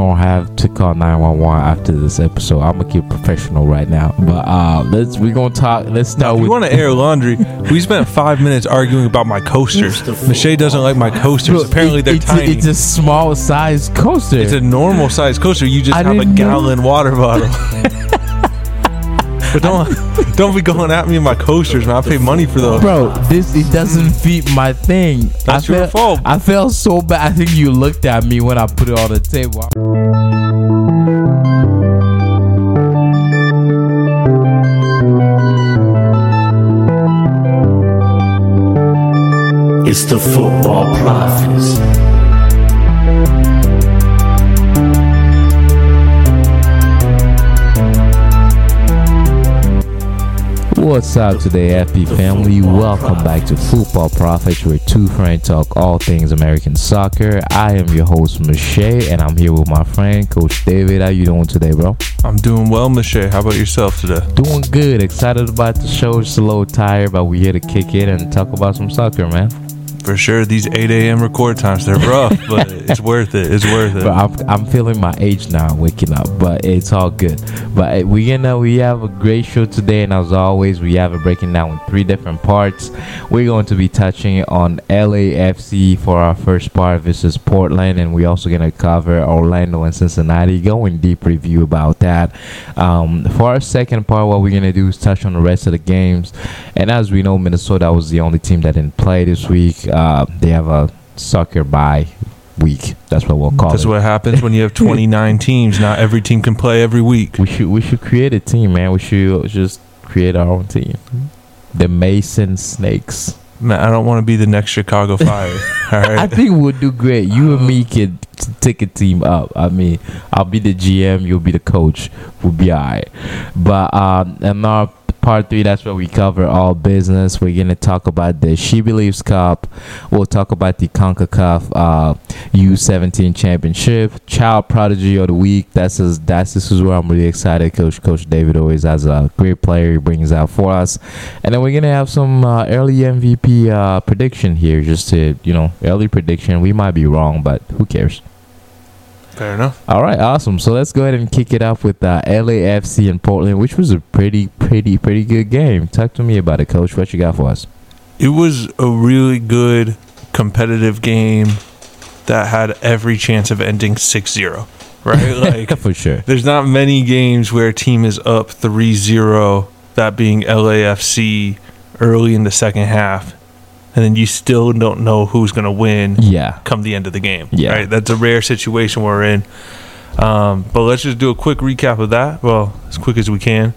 gonna have to call 911 after this episode. I'm gonna keep professional right now. But uh, let's we're gonna talk. Let's Now, start if you want to air laundry, we spent five minutes arguing about my coasters. Michelle doesn't like my coasters. Bro, Apparently, it- they're it's tiny. A, it's a small size coaster. It's a normal size coaster. You just I have a didn't know. gallon water bottle. but don't don't be going at me in my coasters, man. I pay money for those. Bro, this it doesn't fit my thing. That's I your felt, fault. I felt so bad. I think you looked at me when I put it on the table. It's the football prophets. What's up today, FP family? Welcome back to Football Profits, where two friends talk all things American soccer. I am your host, Michelle, and I'm here with my friend, Coach David. How you doing today, bro? I'm doing well, Michelle. How about yourself today? Doing good. Excited about the show. Just a little tired, but we're here to kick it and talk about some soccer, man. For sure, these 8 a.m. record times, they're rough, but it's worth it. It's worth it. But I'm, I'm feeling my age now, waking up, but it's all good. But uh, we gonna we have a great show today, and as always, we have a breaking down in three different parts. We're going to be touching on LAFC for our first part versus Portland, and we're also gonna cover Orlando and Cincinnati, going deep review about that. Um, for our second part, what we're gonna do is touch on the rest of the games, and as we know, Minnesota was the only team that didn't play this week. Uh, they have a sucker bye week. That's what we'll call That's it. That's what happens when you have 29 teams. Not every team can play every week. We should we should create a team, man. We should just create our own team. The Mason Snakes. Man, I don't want to be the next Chicago Fire. All I think we'll do great. You and me can t- take a team up. I mean, I'll be the GM, you'll be the coach. We'll be alright. But um, our part three, that's where we cover all business. We're gonna talk about the She Believes Cup. We'll talk about the Concacaf uh, U17 Championship, Child Prodigy of the Week. That's his, that's this is where I'm really excited. Coach Coach David always has a great player he brings out for us, and then we're gonna have some uh, early MVP uh, prediction here, just to you know early prediction. We might be wrong, but who cares? Fair enough. All right, awesome. So let's go ahead and kick it off with uh, LAFC and Portland, which was a pretty, pretty, pretty good game. Talk to me about it, Coach. What you got for us? It was a really good competitive game that had every chance of ending 6-0, right? Like for sure. there's not many games where a team is up 3-0, that being LAFC early in the second half, and then you still don't know who's going to win Yeah. come the end of the game. Yeah. Right? That's a rare situation we're in. Um, but let's just do a quick recap of that. Well, as quick as we can.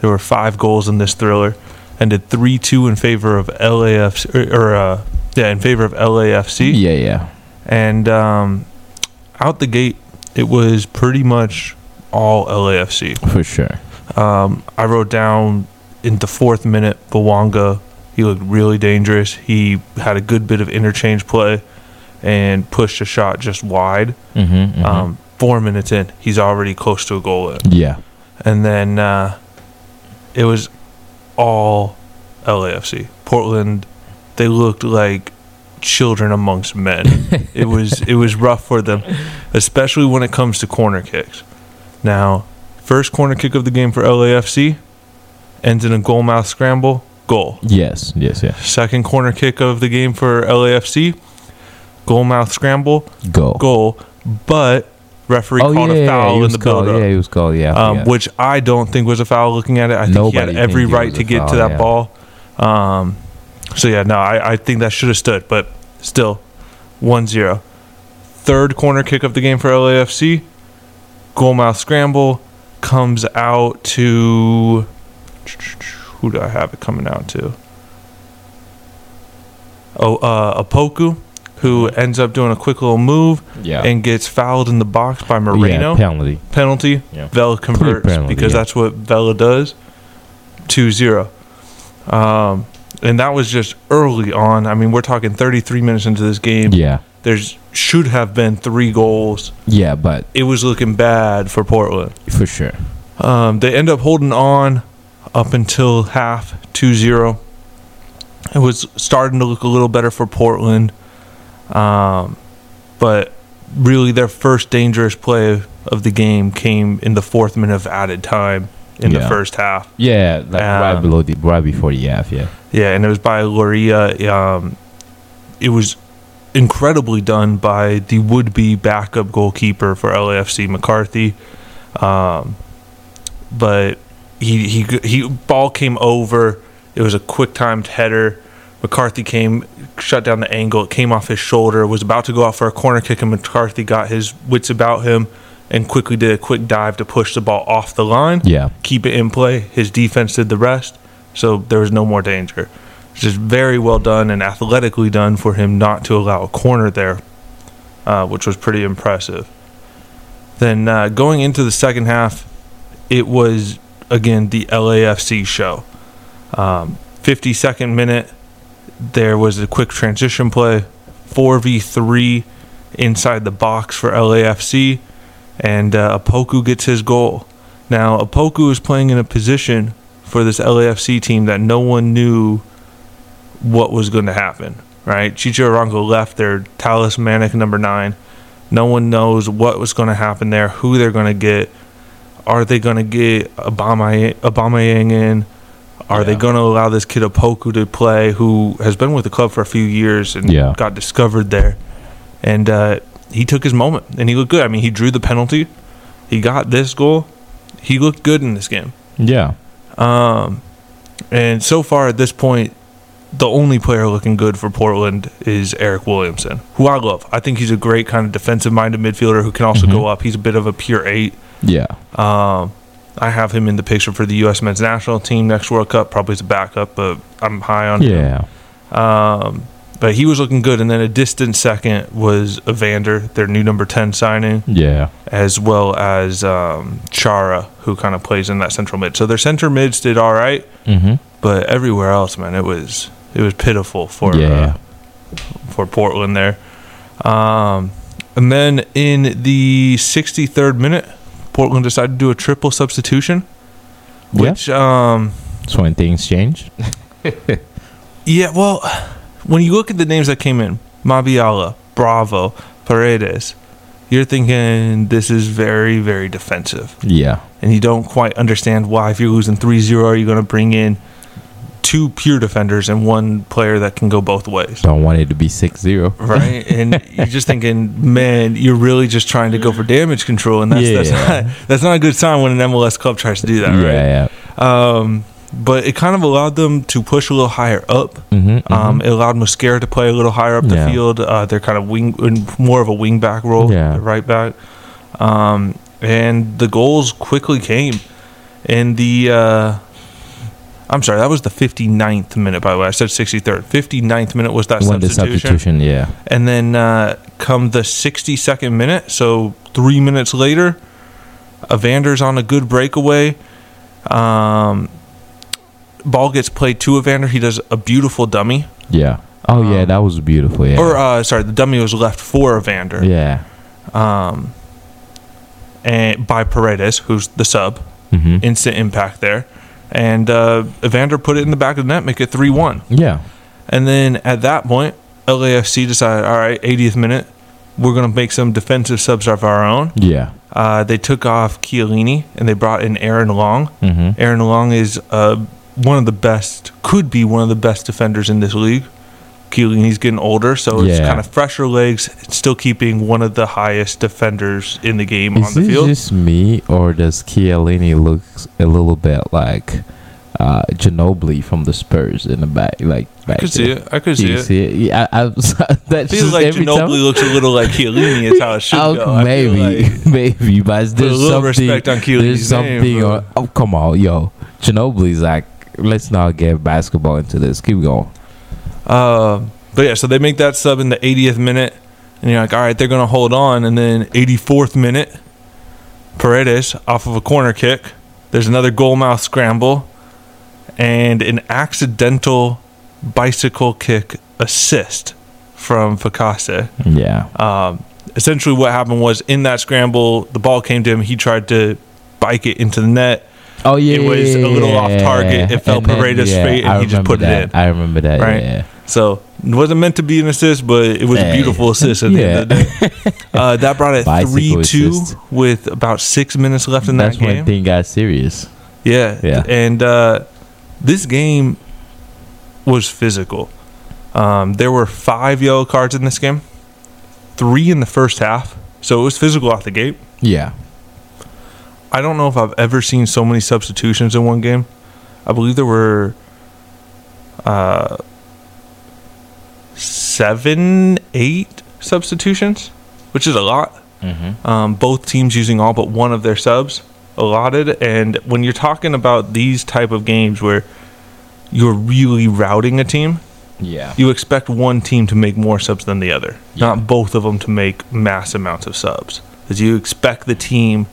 There were five goals in this thriller. Ended 3 2 in favor of LAFC, or, or uh, yeah, in favor of LAFC. Yeah, yeah. And um, out the gate, it was pretty much all LAFC. For sure. Um, I wrote down in the fourth minute, Bouanga, he looked really dangerous. He had a good bit of interchange play and pushed a shot just wide. Mm-hmm, Um, four minutes in, he's already close to a goal in. yeah. And then uh, it was all LAFC. Portland, they looked like children amongst men. it was it was rough for them, especially when it comes to corner kicks. Now, first corner kick of the game for LAFC ends in a goal mouth scramble, goal. Yes, yes, yes. Second corner kick of the game for LAFC, goal mouth scramble, Go. goal, but referee Oh, called yeah, a yeah, foul he in the called, build-up Yeah, he was called. Yeah. Um, which I don't think was a foul. Looking at it, I think he had every right to get foul, to that yeah. ball. Um, so yeah, no, I, I think that should have stood, but still, 1-0. Third corner kick of the game for LAFC. Goal mouth scramble comes out to who do I have it coming out to? Oh, uh, Opoku, who ends up doing a quick little move yeah. and gets fouled in the box by Moreno Yeah, penalty. penalty. Yeah. Vela converts penalty, because yeah. that's what Vela does. 2-0. Um, and that was just early on. I mean, we're talking 33 minutes into this game. Yeah. There's should have been three goals. Yeah, but It was looking bad for Portland. for sure. Um, they end up holding on up until half 2-0. It was starting to look a little better for Portland. Um, but really their first dangerous play of the game came in the fourth minute of added time in the first half. Yeah, like right Um, below the right before the half. Yeah. Yeah, and it was by Loria. Um, it was incredibly done by the would-be backup goalkeeper for LAFC, McCarthy. Um, but he he he ball came over. It was a quick timed header. McCarthy came, shut down the angle. It came off his shoulder. Was about to go out for a corner kick, and McCarthy got his wits about him and quickly did a quick dive to push the ball off the line Yeah. keep it in play. His defense did the rest, so there was no more danger. Just very well done and athletically done for him not to allow a corner there, uh, which was pretty impressive. Then uh, going into the second half, it was again the LAFC show. Um, 52nd minute, there was a quick transition play, 4v3 inside the box for LAFC, and uh, Opoku gets his goal. Now, Opoku is playing in a position for this LAFC team that no one knew what was going to happen, right? Chicho Arango left their talismanic number nine. No one knows what was going to happen there, who they're going to get. Are they going to get Obama Aubameyang in? Are they going to allow this kid Opoku to play, who has been with the club for a few years and Yeah. got discovered there? And uh, he took his moment, and he looked good. I mean, he drew the penalty. He got this goal. He looked good in this game. Yeah. Um, and so far at this point, the only player looking good for Portland is Eryk Williamson, who I love. I think he's a great kind of defensive minded midfielder who can also Mhm. go up. He's a bit of a pure eight. Yeah. Um, I have him in the picture for the U.S. men's national team next World Cup, probably as a backup, but I'm high on him. Yeah. Um, but he was looking good. And then a distant second was Evander, their new number 10 signing Yeah. as well as um, Chara, who kind of plays in that central mid. So their center mids did all right, Mm-hmm. but everywhere else, man, it was it was pitiful for Yeah. uh, for Portland there. Um, and then in the 63rd minute, Portland decided to do a triple substitution, Yeah. which um, So when things change. yeah, well, when you look at the names that came in, Mabiala, Bravo, Paredes, you're thinking this is very very defensive. Yeah. and you don't quite understand why if you're losing 3-0 are you going to bring in two pure defenders and one player that can go both ways Don't want it to be 6-0. right and you're just thinking man you're really just trying to go for damage control and that's that's, Yeah. not, that's not a good sign when an MLS club tries to do that right Yeah. Yeah. um, but it kind of allowed them to push a little higher up Mm-hmm. um, it allowed Mosquera to play a little higher up the Yeah. field. Uh, they're kind of wing, more of a wing back role, Yeah. right back. Um, and the goals quickly came. And the, uh, I'm sorry, that was the 59th minute, by the way. I said 63rd. 59th minute was that substitution. substitution, yeah. And then uh, come the 62nd minute, so three minutes later, Evander's on a good breakaway. Um, ball gets played to Evander. He does a beautiful dummy. Yeah. Oh yeah, Um, that was beautiful. Yeah. Or uh, sorry, the dummy was left for Evander. yeah. Um, and by Paredes, who's the sub. Mm-hmm. Instant impact there, and uh, Evander put it in the back of the net, make it three one. Yeah. And then at that point, LAFC decided, all right, 80th minute, we're gonna make some defensive subs of our own. Yeah. Uh, they took off Chiellini and they brought in Aaron Long. Mm-hmm. Aaron Long is uh, one of the best, could be one of the best defenders in this league. Chiellini's getting older, so it's Yeah. kind of fresher legs, still keeping one of the highest defenders in the game Is on the field. Is this just me, or does Chiellini look a little bit like uh, Ginobili from the Spurs in the back? Like, I back could see it. I could see you it. see it? Yeah, I, I, that's I feel just like Ginobili time- looks a little like Chiellini. Is how it should Oh, go. Maybe, like- maybe, but there's little something. respect on there's something. name. on, oh, come on, yo, Ginobili's like. Let's not get basketball into this. Keep going. Uh, but yeah, so they make that sub in the 80th minute, and you're like, all right, they're going to hold on. And then 84th minute, Paredes off of a corner kick. There's another goal mouth scramble, and an accidental bicycle kick assist from Fakase. Yeah. Um, essentially, what happened was in that scramble, the ball came to him. He tried to bike it into the net. Oh yeah, It was a little off target. It fell Paredes' yeah, feet, and I he just put it that. in. I remember that. Right. Yeah. So it wasn't meant to be an assist, but it was a beautiful assist at the end of the day. Uh, that brought it three two with about six minutes left in That's that when game. thing got serious. Yeah. Yeah. And uh, this game was physical. Um, there were five yellow cards in this game, three in the first half. So it was physical out the gate. Yeah. I don't know if I've ever seen so many substitutions in one game. I believe there were uh, seven, eight substitutions, which is a lot. Mm-hmm. um, both teams using all but one of their subs allotted and when you're talking about these type of games where you're really routing a team Yeah. you expect one team to make more subs than the other Yeah. not both of them to make mass amounts of subs because you expect the team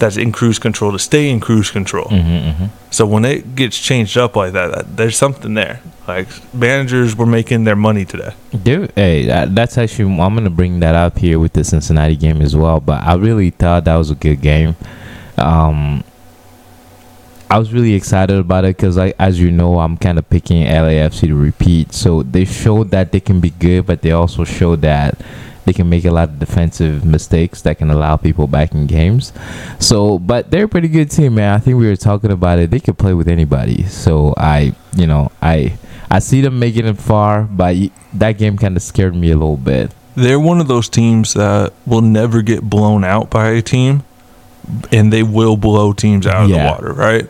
that's in cruise control to stay in cruise control Mm-hmm, so when it gets changed up like that, that there's something there like managers were making their money today Dude, hey, that, that's actually I'm gonna bring that up here with the Cincinnati game as well. But I really thought that was a good game. Um, I was really excited about it because, like, as you know, I'm kind of picking LAFC to repeat. So they showed that they can be good, but they also showed that they can make a lot of defensive mistakes that can allow people back in games. So, but they're a pretty good team, man. I think we were talking about it. They could play with anybody. So I, you know, I. I see them making it far, but that game kind of scared me a little bit. they're one of those teams that will never get blown out by a team, and they will blow teams out of Yeah. the water, right?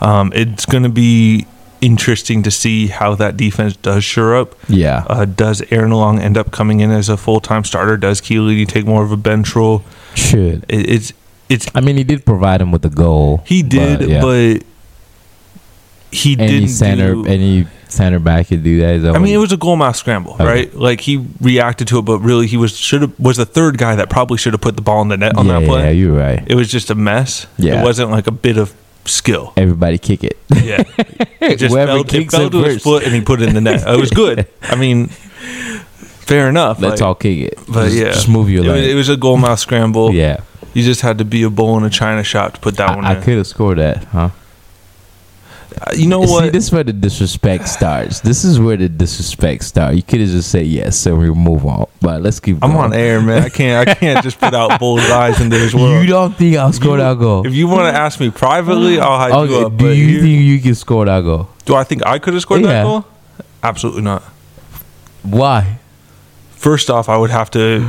Um, it's going to be interesting to see how that defense does shore up. Yeah, Uh, does Aaron Long end up coming in as a full time starter? Does Keely take more of a bench role? should. It, it's it's I mean, he did provide him with a goal. he did, but, yeah. he any didn't center, do- any center back could do that. That I mean, it was a goal mouth scramble, Okay. right? Like he reacted to it, but really he was should have was the third guy that probably should have put the ball in the net on yeah, that play. yeah, you're right. It was just a mess. Yeah. It wasn't like a bit of skill. Everybody kick it. Yeah. It just Whoever fell, it kicks fell it to his first. foot and he put it in the net. It was good. I mean, fair enough. Let's like, all kick it. But just, yeah, just move your it, was, leg. it was a goal mouth scramble. yeah, You just had to be a bull in a china shop to put that one I, in. could have scored that, huh? Uh, you know See, what? this is where the disrespect starts. This is where the disrespect starts. You could have just said yes and we move on. But let's keep. I'm going. on air, man. I can't. I can't just put out bull's eyes into this world. You don't think I'll score You- that goal? If you want to ask me privately, I'll hype you Okay, up. do you think you can score that goal? do I think I could have scored Yeah. that goal? Absolutely not. Why? First off, I would have to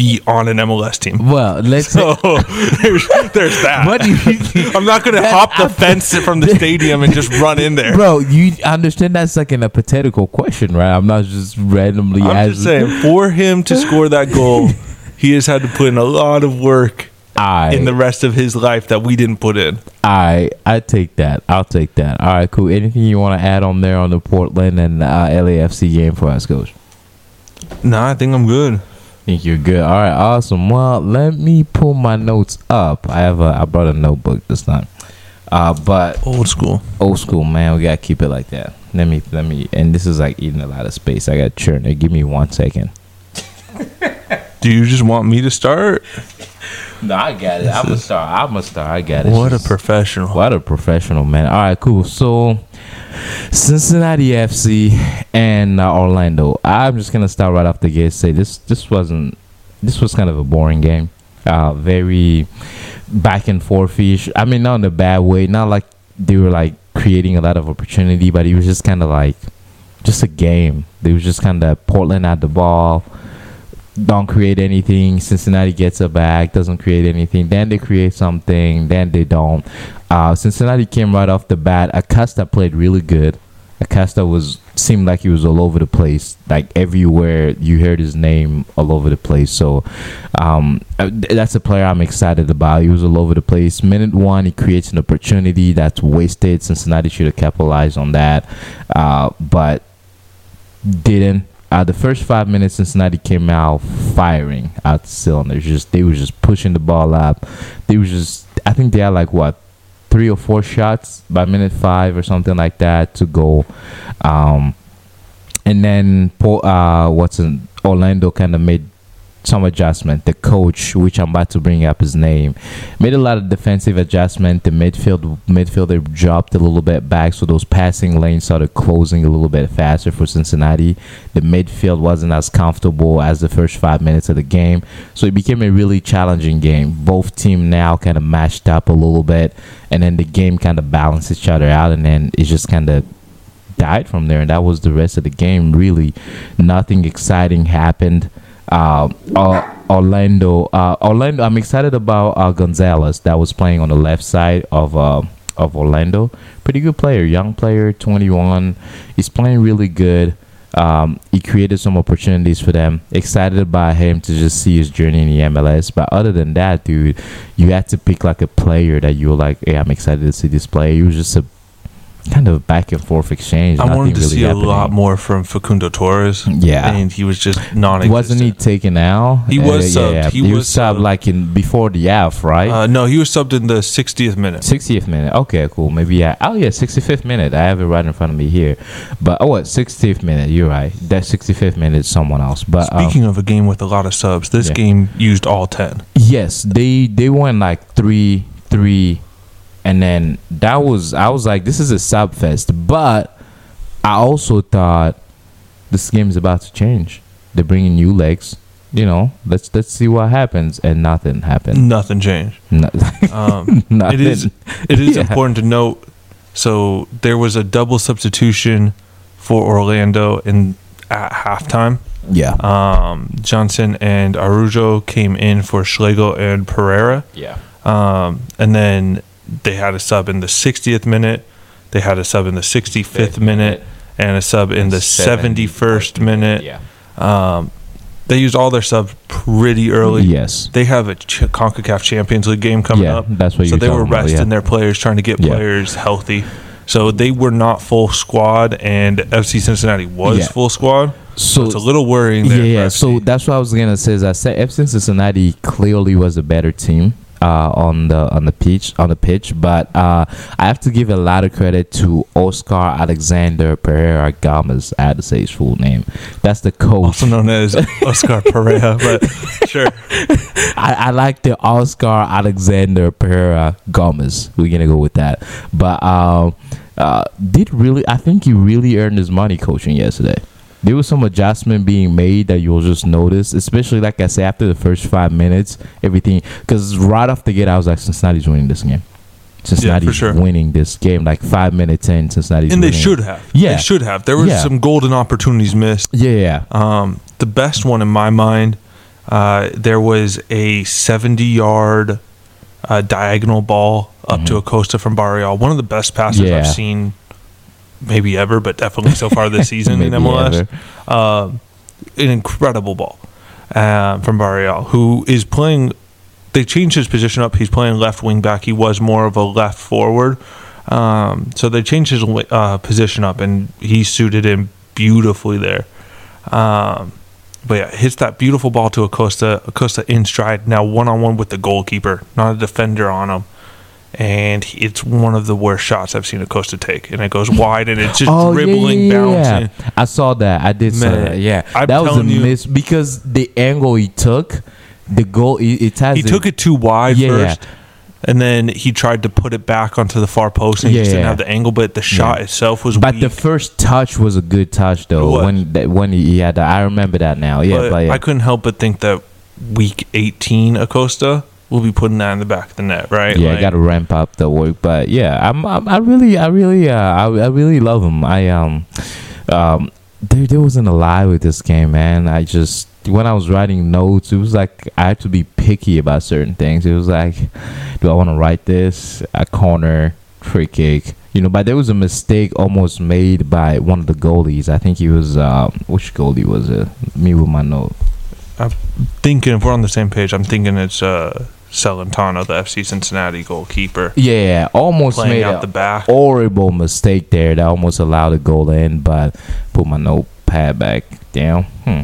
be on an MLS team. Well, let's. So there's, there's that. what do you? I'm not going to hop the fence from the stadium and just run in there. Bro, you understand that's like an hypothetical question, right? I'm not just randomly I'm asking. just saying, for him to score that goal, he has had to put in a lot of work I, in the rest of his life that we didn't put in. I, I take that. I'll take that. All right, cool. Anything you want to add on there on the Portland and uh, LAFC game for us, coach? Nah, I think I'm good. Think you're good. All right, awesome. Well, let me pull my notes up. I have a I brought a notebook this time. Uh, but Old school. old school, man, we gotta keep it like that. Let me let me and this is like eating a lot of space. I gotta churn it. Give me one second. Do you just want me to start? No, I got it. I'm a star. I'm a star. I got it. What a professional. What a professional, man. All right, cool. So, Cincinnati FC and uh, Orlando. I'm just gonna start right off the gate. Say this. This wasn't. This was kind of a boring game. Uh, very back and forth ish. I mean, not in a bad way. Not like they were like creating a lot of opportunity, but it was just kind of like just a game. They was just kind of Portland had the ball don't create anything. Cincinnati gets it back, doesn't create anything. Then they create something, then they don't. Uh, Cincinnati came right off the bat. Acosta played really good. Acosta was seemed like he was all over the place, like everywhere you heard his name all over the place. So um, uh, that's a player I'm excited about. He was all over the place. Minute one, he creates an opportunity that's wasted. Cincinnati should have capitalized on that, uh, but didn't. Uh, the first five minutes, Cincinnati came out firing out the cylinders. Just they were just pushing the ball up. They was just. I think they had like what three or four shots by minute five or something like that to go. Um, and then uh, what's in Orlando kind of made some adjustment. The coach, which I'm about to bring up his name, made a lot of defensive adjustment. The midfield midfielder dropped a little bit back, so those passing lanes started closing a little bit faster for Cincinnati. The midfield wasn't as comfortable as the first five minutes of the game, so it became a really challenging game. Both team now kind of matched up a little bit, and then the game kind of balanced each other out, and then it just kind of died from there, and that was the rest of the game. Really, nothing exciting happened. Uh, Orlando, uh, Orlando. I'm excited about uh, Gonzalez that was playing on the left side of uh, of Orlando. Pretty good player, young player, 21. He's playing really good. Um, he created some opportunities for them. Excited by him to just see his journey in the MLS. But other than that, dude, you had to pick like a player that you were like, "Hey, I'm excited to see this player." He was just a kind of back and forth exchange. I nothing wanted to really see happening. a lot more from Facundo Torres. Yeah. and he was just non. Wasn't he taken out? He was subbed. He, He was subbed subbed. like in before the half, right? Uh, no, he was subbed in the 60th minute. 60th minute. Okay, cool. Maybe yeah. Oh yeah, 65th minute. I have it right in front of me here. But oh, what 60th minute? You're right. That 65th minute is someone else. But um, Speaking of a game with a lot of subs, this Yeah. game used all 10. yes, they they went like three three, and then that was I was like, this is a sub fest. But I also thought this game is about to change. They're bringing new legs. You know, let's let's see what happens, and nothing happened. Nothing changed. No, Um, nothing. it is it is Yeah. important to note. So there was a double substitution for Orlando in at halftime. Yeah. Um, Johnson and Araujo came in for Schlegel and Pereyra. yeah. Um, and then they had a sub in the 60th minute. They had a sub in the 65th minute and a sub in the 71st minute. Yeah. Um, they used all their subs pretty early. Yes. They have a Ch- CONCACAF Champions League game coming yeah, up. that's what So you're they were talking about, resting yeah. their players, trying to get Yeah. players healthy. So they were not full squad, and FC Cincinnati was Yeah. full squad. So So it's a little worrying yeah, there. yeah. for So that's what I was gonna say. Is I said FC Cincinnati clearly was a better team uh, on the on the pitch on the pitch, but uh, I have to give a lot of credit to Oscar Alexander Pareja Gomez. I had to say his full name. That's the coach. also known as Oscar Pareja, but sure. I, I like the Oscar Alexander Pareja Gomez. We're gonna go with that. But um, uh, did really? I think he really earned his money coaching yesterday. There was some adjustment being made that you'll just notice, especially like I said after the first five minutes, everything. Because right off the gate, I was like, Cincinnati's winning this game. Cincinnati's sure. winning this game. Like five minutes in, Cincinnati's And they should have. Yeah. They should have. There were Yeah. some golden opportunities missed. Yeah, yeah. Um, the best one in my mind, uh, there was a 70 yard uh, diagonal ball up to Acosta from Barreal. One of the best passes Mm-hmm. Yeah. I've seen, maybe ever, but definitely so far this season in MLS. ever. Um, an incredible ball uh, from Barreal, who is playing. They changed his position up. He's playing left wing back. He was more of a left forward. Um, so they changed his uh, position up, and he suited in beautifully there. Um, but yeah, hits that beautiful ball to Acosta. Acosta in stride, now one on one with the goalkeeper, not a defender on him. And it's one of the worst shots I've seen Acosta take. And it goes wide, and it's just Oh, dribbling, yeah, yeah, yeah. bouncing. I saw that. I did see Man, that. Yeah, I'm that was a you- miss because the angle he took, the goal. It, it has He a- took it too wide Yeah, first, and then he tried to put it back onto the far post, and he just didn't have the angle. But the shot itself was But weak. the first touch was a good touch though. When that when he had that, I remember that now. Yeah, but but, yeah. I couldn't help but think that week 18 Acosta will be putting that in the back of the net, right? yeah, I got to ramp up the work, but yeah, I'm, I'm I really, I really, uh, I, I really love him. I um, um, there, there wasn't a lie with this game, man. I just when I was writing notes, it was like I had to be picky about certain things. It was like, do I want to write this a corner free kick? You know, but there was a mistake almost made by one of the goalies. I think he was um, which goalie was it? Me with my note. I'm thinking if we're on the same page, I'm thinking it's uh, Celentano, the FC Cincinnati goalkeeper, Yeah, almost made out a the back. horrible mistake there that almost allowed a goal in, but put my notepad back down. Hmm.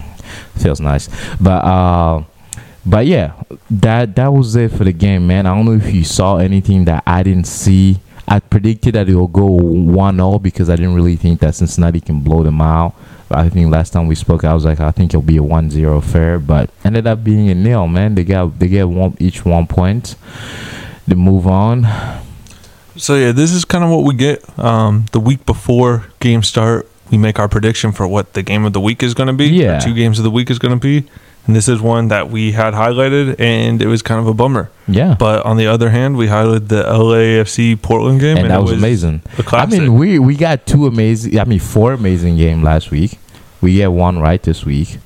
Feels nice. But uh but yeah, that that was it for the game, man. I don't know if you saw anything that I didn't see. I predicted that it will go one 0 because I didn't really think that Cincinnati can blow them out. I think last time we spoke, I was like, I think it'll be a 1-0 fair, but ended up being a nil. Man, they got they get one each one point. They move on. So yeah, this is kind of what we get. Um, the week before game start, we make our prediction for what the game of the week is going to be. Yeah. two games of the week is going to be, and this is one that we had highlighted, and it was kind of a bummer. Yeah. But on the other hand, we highlighted the LAFC Portland game, and and, that it was, amazing. I mean, we we got two amazing. I mean, four amazing game last week. We get one right this week.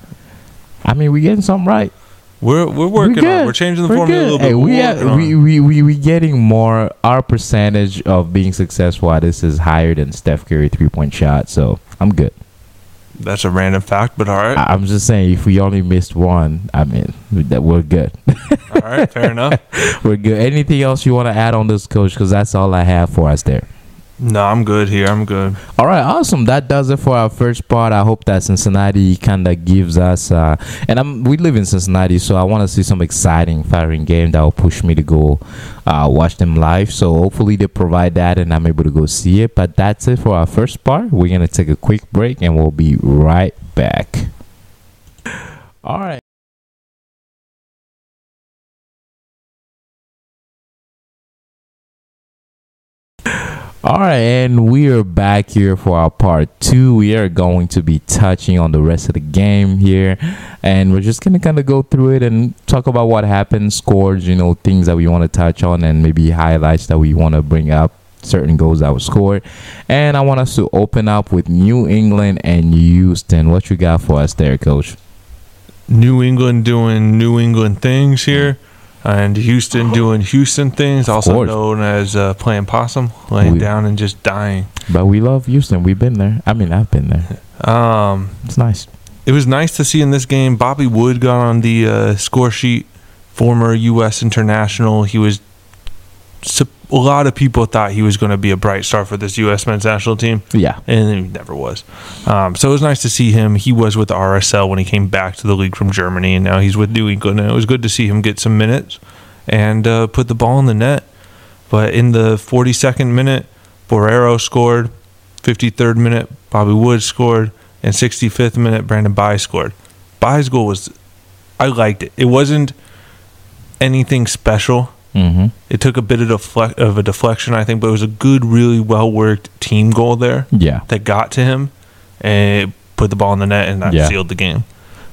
I mean, we getting something right. we're we're working on. good. it. We're changing the We're formula a little bit. Hey, We're we, have, we we we we getting more. Our percentage of being successful at this is higher than Steph Curry three point shot. So I'm good. That's a random fact, but all right, I, I'm just saying, if we only missed one, I mean, that we're good. all right, fair enough. we're good. Anything else you want to add on this, coach? Because that's all I have for us there. No, I'm good here. I'm good. All right, awesome. That does it for our first part. I hope that Cincinnati kind of gives us, uh, and I'm we live in Cincinnati, so I want to see some exciting, firing game that will push me to go uh, watch them live. So hopefully they provide that, and I'm able to go see it. But that's it for our first part. We're gonna take a quick break, and we'll be right back. All right. All right, and we are back here for our part two. We are going to be touching on the rest of the game here, and we're just gonna kind of go through it and talk about what happened, scores, you know, things that we want to touch on, and maybe highlights that we want to bring up, certain goals that were scored. And I want us to open up with New England and Houston. What you got for us there, Coach? New England doing New England things here, and Houston doing Houston things, also course. known as uh, playing possum, laying We- down and just dying. But we love Houston. We've been there. I mean, I've been there. Um, It's nice. it was nice to see in this game. Bobby Wood got on the uh, score sheet, former U.S. international. He was. A lot of people thought he was going to be a bright star for this U.S. men's national team. Yeah. and he never was. Um, so it was nice to see him. He was with the RSL when he came back to the league from Germany, and now he's with New England. And it was good to see him get some minutes and uh, put the ball in the net. But in the 42nd minute, Borrero scored. 53rd minute, Bobby Wood scored, and 65th minute, Brandon Bye scored. Bye's goal was, I liked it. It wasn't anything special. Mm-hmm. It took a bit of, deflect, of a deflection, I think, but it was a good, really well worked team goal there Yeah. that got to him and put the ball in the net and that Yeah. sealed the game.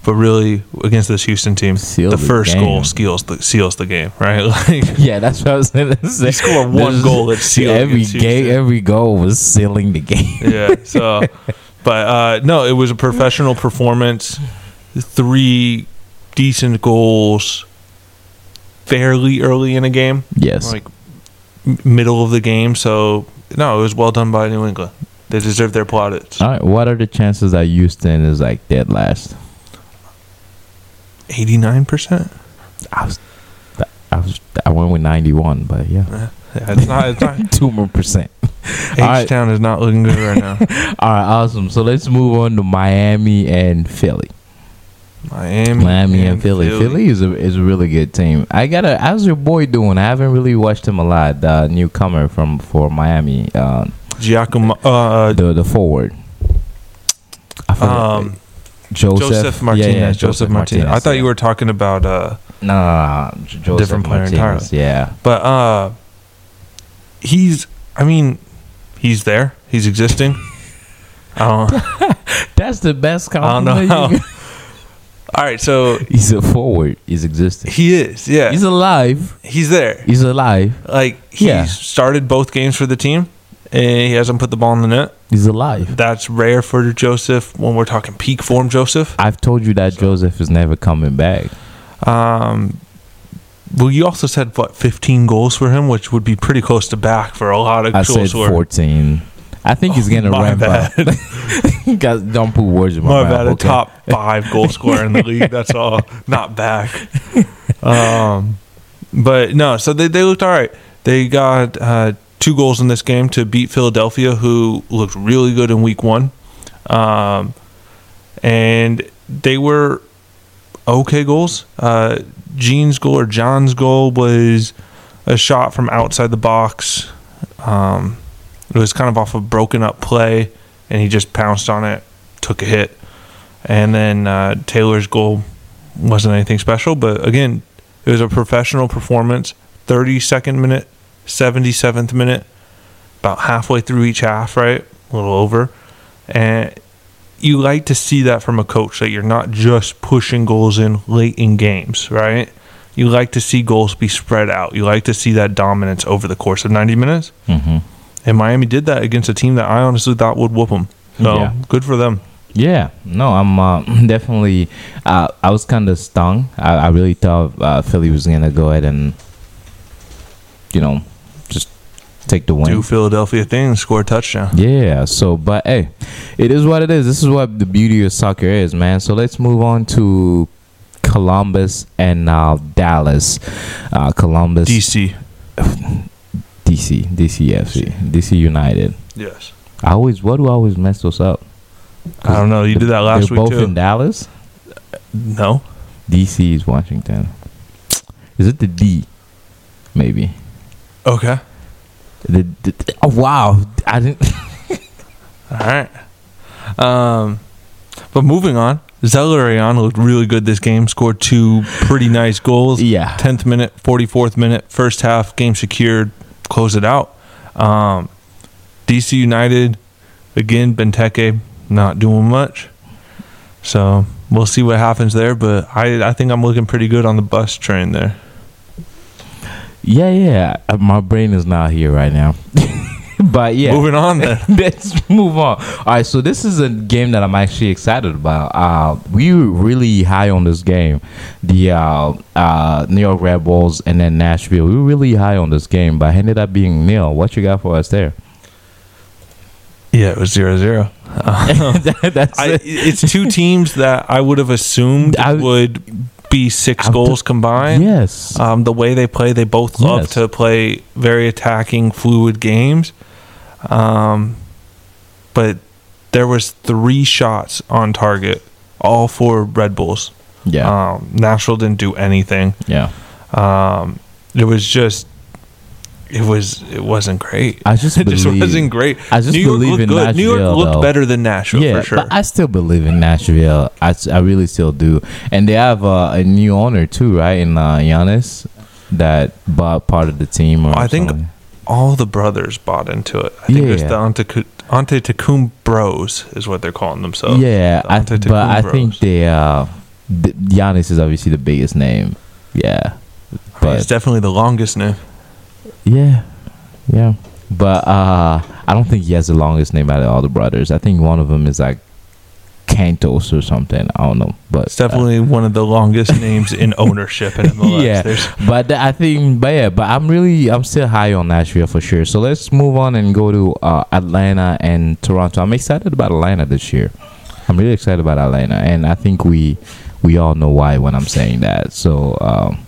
But really, against this Houston team, Sealed the the first game. goal seals the seals the game, right? Like Yeah, that's what I was saying. you score one goal, it's sealed. every game, every goal was sealing the game. yeah. So, but uh, no, it was a professional performance. Three decent goals, fairly early in a game, Yes. like middle of the game. So no, it was well done by New England. They deserve their plaudits. All right. What are the chances that Houston is like dead last? Eighty nine percent. I was, I was, I went with ninety-one, but yeah, Yeah, it's not. It's not. two more percent. H right. Town is not looking good right now. All right, awesome. So let's move on to Miami and Philly. Miami, Miami and Philly. Philly, is a is a really good team. I gotta. How's your boy doing? I haven't really watched him a lot. The newcomer from for Miami, uh, Giacomo, uh, the the forward. I um, Josef, Josef Martinez. Yeah, yeah, Josef Martinez. I thought yeah. you were talking about, uh, No, no, no, Josef Different player Martinez, Yeah, but uh, he's. I mean, he's there. He's existing. I don't. that's the best I don't know compliment. how. you can- All right, so He's a forward. He's existing. he is. Yeah, He's alive. he's there. He's alive. Like he Yeah. started both games for the team, and he hasn't put the ball in the net. He's alive. That's rare for Josef when we're talking peak form. Josef. I've told you that Josef is never coming back. Um, well, you also said what 15 goals for him, which would be pretty close to back for a lot of I said scorer. 14. I think he's gonna My ramp bad. up. Guys, don't put words in my, My mouth. bad, a okay? top five goal scorer in the league. That's all, not back. Um, but no, so they they looked all right. They got uh, two goals in this game to beat Philadelphia, who looked really good in Week One, um, and they were okay goals. Uh, Gene's goal or John's goal was a shot from outside the box. Um, it was kind of off a broken up play, and he just pounced on it, took a hit. And then uh, Taylor's goal wasn't anything special, but again, it was a professional performance. 32nd minute, 77th minute, about halfway through each half, right? A little over. And you like to see that from a coach that you're not just pushing goals in late in games, right? You like to see goals be spread out. You like to see that dominance over the course of 90 minutes. Mm-hmm. And Miami did that against a team that I honestly thought would whoop them. So Yeah. good for them. Yeah, no, I'm uh, definitely. Uh, I was kind of stung. I, I really thought uh, Philly was gonna go ahead and, you know, just take the win. Do Philadelphia thing score a touchdown. Yeah. So, but hey, it is what it is. This is what the beauty of soccer is, man. So let's move on to Columbus and uh, Dallas. Uh, Columbus, DC. DC, DCFC, DC United. Yes. I always, what do I always mess those up? I don't know. You did that last They're week both too. in Dallas. no. DC is Washington. Is it the D? Maybe. Okay. The, the- oh wow! I didn't. All right. Um, but moving on, Zelarayan looked really good this game. Scored two pretty nice goals. yeah. 10th minute, 44th minute, first half, game secured, close it out. Um, DC United, again, Benteke not doing much. So we'll see what happens there, but I, I think I'm looking pretty good on the bus train there. Yeah, yeah. Uh, My brain is not here right now. but yeah. Moving on then. Let's move on. All right, so this is a game that I'm actually excited about. Uh, we were really high on this game, the uh, uh, New York Red Bulls and then Nashville. We were really high on this game, but ended up being nil. What you got for us there? Yeah, it was 0 0. That's I, it. it's two teams that I would have assumed I- would be six I- goals combined. Yes. Um, the way they play, they both love Yes. to play very attacking, fluid games. Um, but there was three shots on target, all for Red Bulls. yeah. Um, Nashville didn't do anything. yeah. Um, it was just, it was, it wasn't great. I just it just wasn't great. I just New York believe looked in good. New York looked though. better than Nashville yeah, for sure. but I still believe in Nashville. I, I really still do. And they have uh, a new owner too, right? In uh, Giannis, that bought part of the team. Or I think something. All the brothers bought into it. I think Yeah. the Ante- Antetokounmpo Bros is what they're calling themselves. yeah, the I, but I think Bros. they uh, the, Giannis is obviously the biggest name. Yeah, but it's definitely the longest name. yeah, yeah. But uh, I don't think he has the longest name out of all the brothers. I think one of them is like Cantos or something. I don't know, but It's definitely one of the longest names in ownership in MLS. Yeah. There's, But I think, but yeah, but I'm really, I'm still high on Nashville for sure. So let's move on and go to uh, Atlanta and Toronto. I'm excited about Atlanta this year. I'm really excited about Atlanta, and I think we, we all know why when I'm saying that. So, um,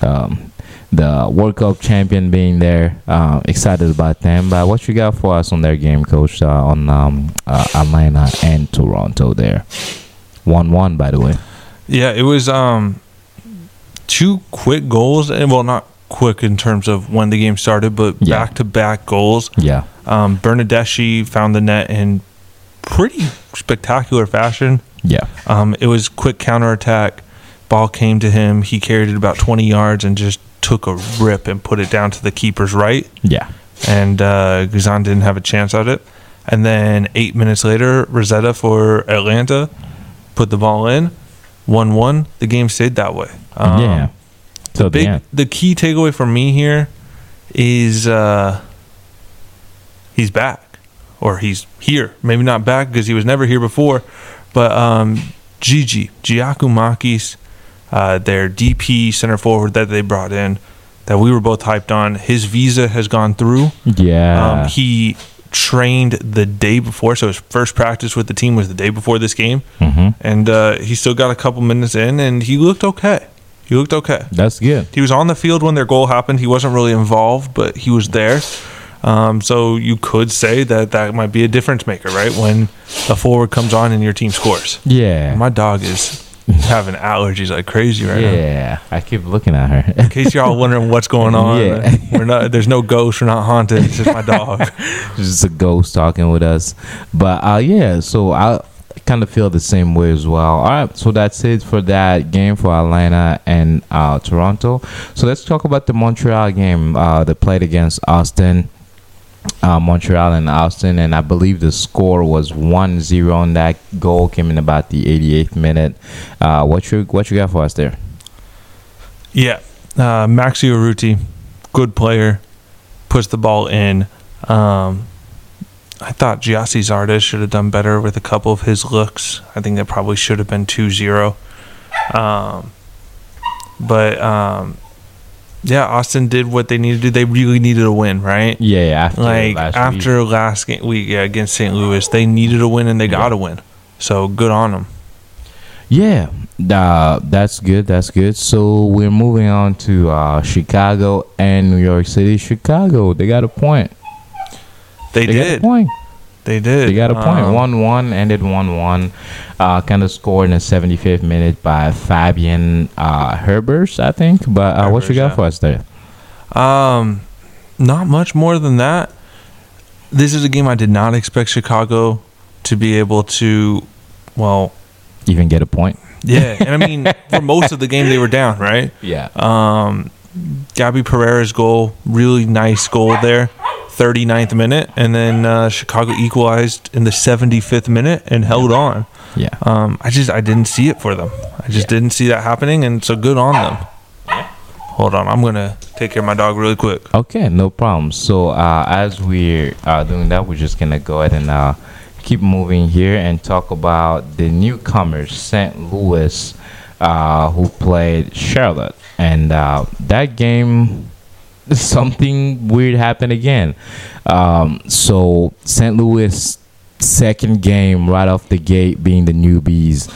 um, the World Cup champion being there, uh, excited about them. But what you got for us on their game, Coach? Uh, on um, uh, Atlanta and Toronto there, one-one, by the way. yeah, it was um, two quick goals, and well, not quick in terms of when the game started, but back to back goals. Yeah, Um, Bernadeschi found the net in pretty spectacular fashion. yeah, Um, it was quick counterattack. Ball came to him. He carried it about 20 yards and just took a rip and put it down to the keeper's right. yeah, And uh, Guzan didn't have a chance at it. And then eight minutes later, Rossetto for Atlanta put the ball in. 1 1. The game stayed that way. Um, yeah. So big, yeah. the key takeaway for me here is uh, he's back, or he's here. Maybe not back because he was never here before, but um, Gigi Giakoumakis, uh, their DP center forward that they brought in, that we were both hyped on. His visa has gone through. Yeah. Um, he trained the day before, so his first practice with the team was the day before this game, hmm and uh, he still got a couple minutes in, and he looked okay. He looked okay. That's good. He was on the field when their goal happened. He wasn't really involved, but he was there. Um, so you could say that that might be a difference maker, right? When a forward comes on and your team scores. Yeah. My dog is having allergies like crazy right now. yeah. I keep looking at her. In case y'all wondering what's going on, Yeah. we're not. There's no ghost. We're not haunted. It's just my dog. just a ghost talking with us. But uh, yeah, so I kind of feel the same way as well. All right, so that's it for that game for Atlanta and uh, Toronto. So let's talk about the Montreal game. Uh, they played against Austin. Uh, Montreal and Austin, and I believe the score was 1-0 on that goal came in about the 88th minute. Uh, what you what you got for us there? Yeah, uh, Maxi Urruti, good player, puts the ball in. Um, I thought Gyasi Zardes should have done better with a couple of his looks. I think that probably should have been 2-0. Um, but um, yeah, Austin did what they needed to do. They really needed a win, right? Yeah, after like last after week. last game week yeah, against St. Louis, they needed a win and they got a win. So good on them. Yeah, uh, that's good. That's good. So we're moving on to uh, Chicago and New York City. Chicago, they got a point. They, They got a did. point. They did. They got a point. Um, One one ended one one. Uh, kind of scored in the seventy fifth minute by Fabian uh, Herbers, I think. But uh, what you got yeah. for us there? Um, not much more than that. This is a game I did not expect Chicago to be able to. Well, Even get a point? yeah, and I mean, for most of the game they were down, right? Yeah. Um, Gabby Pereira's goal, really nice goal there, 39th minute, and then uh, Chicago equalized in the 75th minute and held on. Yeah. Um, I just I didn't see it for them. I just Yeah. didn't see that happening, and so good on them. Hold on, I'm gonna take care of my dog really quick. Okay, no problem. So uh, as we're uh, doing that, we're just gonna go ahead and uh, keep moving here and talk about the newcomers, St. Louis, uh, who played Charlotte, and uh, that game. Something weird happened again. Um, so St. Louis second game right off the gate being the newbies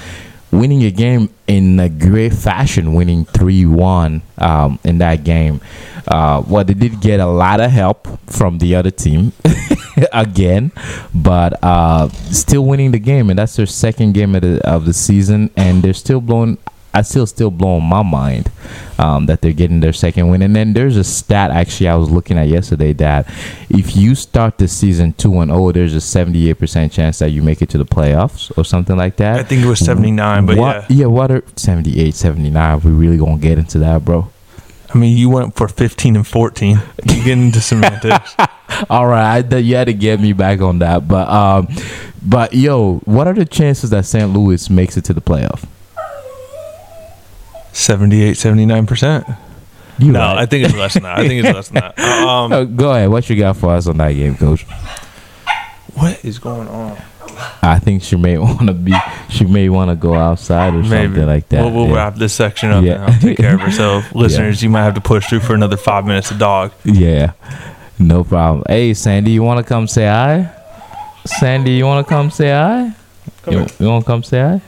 winning a game in a great fashion winning 3-1 um, in that game uh, well they did get a lot of help from the other team again but uh, still winning the game and that's their second game of the, of the season and they're still blowing I still still blowing my mind um, that they're getting their second win. And then there's a stat actually I was looking at yesterday that if you start the season two and oh, there's a 78 percent chance that you make it to the playoffs or something like that. I think it was 79, but what, yeah. yeah, what are 78, 79? We really gonna get into that, bro. I mean, you went for 15 and 14. You get into semantics. All right, I, you had to get me back on that, but um, but yo, what are the chances that St. Louis makes it to the playoff? 78, 79%. You no, right. I think it's less than that. I think it's less than that. Um, Uh, go ahead. What you got for us on that game, Coach? what is going on? I think she may want to be. She may want to go outside or Maybe. something like that. We'll, we'll yeah. wrap this section up Yeah. and I'll take care of herself. Listeners, you might have to push through for another five minutes of dog. Yeah, no problem. Hey, Sandy, you want to come say hi? Sandy, you want to come say hi? You, you want to come say hi?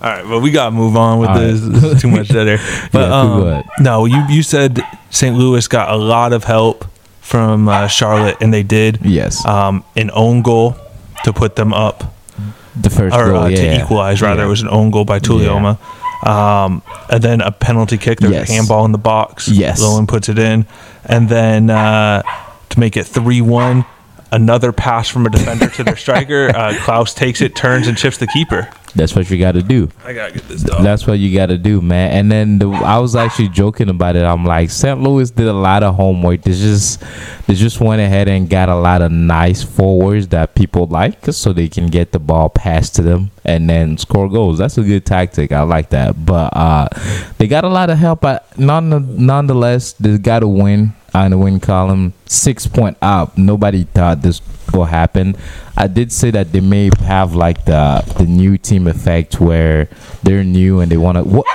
All right, well, we got to move on with this. right. This is too much air. But Yeah, um, no, you, you said St. Louis got a lot of help from uh, Charlotte, and they did. Yes, Um, an own goal to put them up, the first or goal. uh, yeah, to equalize, rather. Yeah. It was an own goal by Tulioma. Um, and then a penalty kick. There's Yes. a handball in the box. Yes. Lowen puts it in. And then uh, to make it 3 1, another pass from a defender to their striker. Uh, Klauss takes it, turns, and chips the keeper. That's what you got to do. I got to get this done. That's what you got to do, man. And then the, I was actually joking about it. I'm like, St. Louis did a lot of homework. They just they just went ahead and got a lot of nice forwards that people like, so they can get the ball passed to them and then score goals. That's a good tactic. I like that. But uh, they got a lot of help. But none, nonetheless, they got to win on the win column. Six point up. Nobody thought this will happen. I did say that they may have like the the new team effect where they're new and they want to. What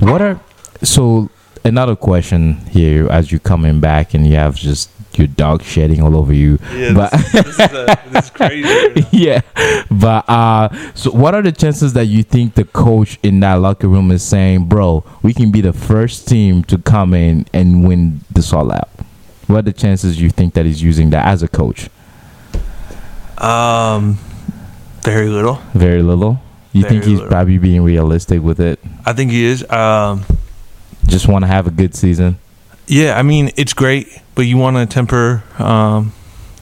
what are so another question here as you're coming back and you have just your dog shedding all over you. Yeah, but this, this, is a, this is crazy. yeah, but uh, so what are the chances that you think the coach in that locker room is saying, "Bro, we can be the first team to come in and win this all out"? What are the chances you think that he's using that as a coach? Um, very little. Very little. You think he's little. probably being realistic with it? I think he is. Um, Just want to have a good season. yeah, I mean it's great, but you want to temper um,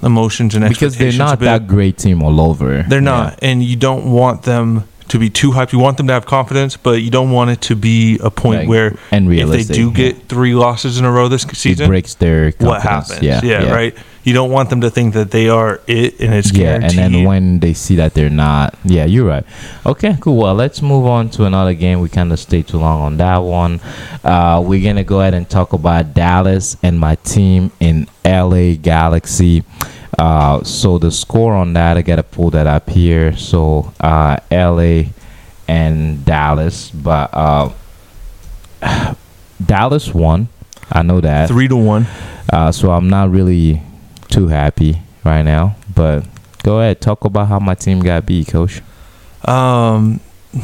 emotions and expectations. because they're not that great team all over. They're not, and you don't want them to be too hyped. You want them to have confidence, but you don't want it to be a point Like, where and if they do yeah. get three losses in a row this it season, breaks their what happens? Yeah, Yeah, right. You don't want them to think that they are it and it's Yeah, and then when they see that they're not, yeah, you're right. Okay, cool. Well, let's move on to another game. We kind of stayed too long on that one. Uh, we're gonna go ahead and talk about Dallas and my team in LA Galaxy. Uh, so the score on that, I gotta pull that up here. So uh, LA and Dallas, but uh, Dallas won. I know that. three to one. Uh, so I'm not really too happy right now. But go ahead, talk about how my team got beat, coach. Um,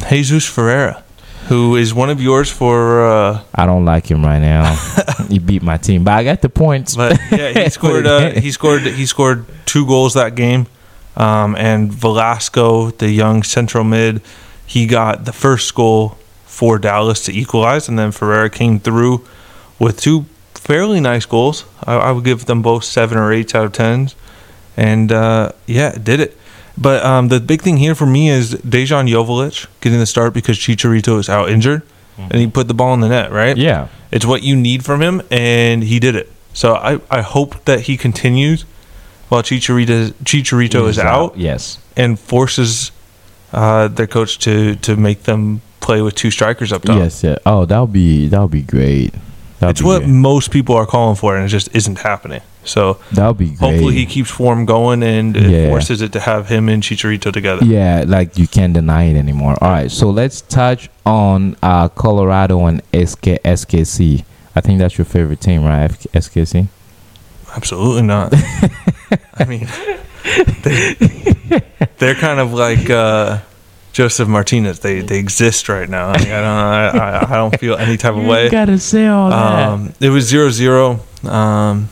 Jesus Ferreira, who is one of yours for. Uh, I don't like him right now. he beat my team, but I got the points. But yeah, he scored. Uh, he scored. He scored two goals that game. Um, and Velasco, the young central mid, he got the first goal for Dallas to equalize, and then Ferreira came through with two fairly nice goals. I, I would give them both seven or eights out of tens, and uh, yeah, did it. But um, the big thing here for me is Dejan Joveljic getting the start because Chicharito is out injured, and he put the ball in the net. Right? yeah, It's what you need from him, and he did it. So I, I hope that he continues while Chicharito, Chicharito is He's out Yes, and forces uh, their coach to, to make them play with two strikers up top. yes, yeah. Oh, that would be that would be great. That'd It's be what great. most people are calling for, and it just isn't happening. So that would be great. hopefully he keeps form going and it Yeah. forces it to have him and Chicharito together. Yeah, like you can't deny it anymore. All right, so let's touch on uh, Colorado and SK, SKC. I think that's your favorite team, right? F- SKC. Absolutely not. I mean, they, they're kind of like uh, Josef Martinez. They they exist right now. Like, I don't I, I, don't feel any type of way. gotta say all Um, it was zero zero. Um,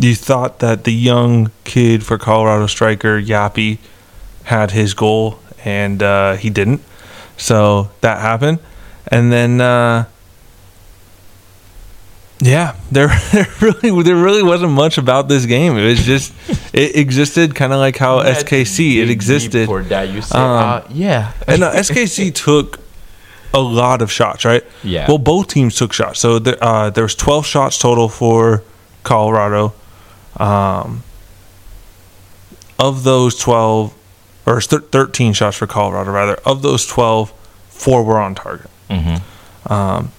you thought that the young kid for Colorado striker Yapi had his goal, and uh, he didn't. So that happened, and then uh, yeah, there, there really there really wasn't much about this game. It was just it existed kind of like how SKC it existed. For that, you said, Um, uh, yeah, And uh, SKC took a lot of shots, right? yeah. Well, both teams took shots. So there, uh, there was 12 shots total for Colorado. Um, of those 12, or 13 shots for Colorado, rather. Of those 12, four were on target. mm-hmm. Um,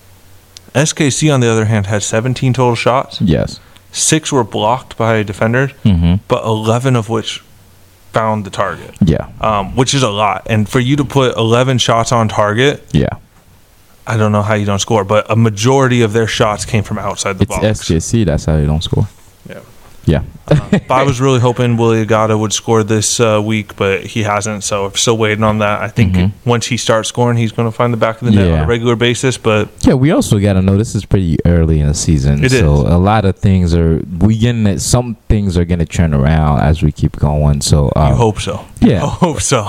SKC, on the other hand, had 17 total shots. yes. Six were blocked by defenders, Mm-hmm. but 11 of which found the target, Yeah, um, which is a lot. And for you to put 11 shots on target, yeah. I don't know how you don't score, but a majority of their shots came from outside the It's box. SKC. That's how they don't score. Yeah. Yeah. But I was really hoping Willy Agada would score this uh, week, but he hasn't. So I'm still waiting on that. I think Mhm. once he starts scoring, he's going to find the back of the net on a regular basis. But Yeah, we also got to know this is pretty early in the season, It so is. a lot of things are we getting it. Some things are gonna turn around as we keep going. So you um, hope so. yeah. I hope so.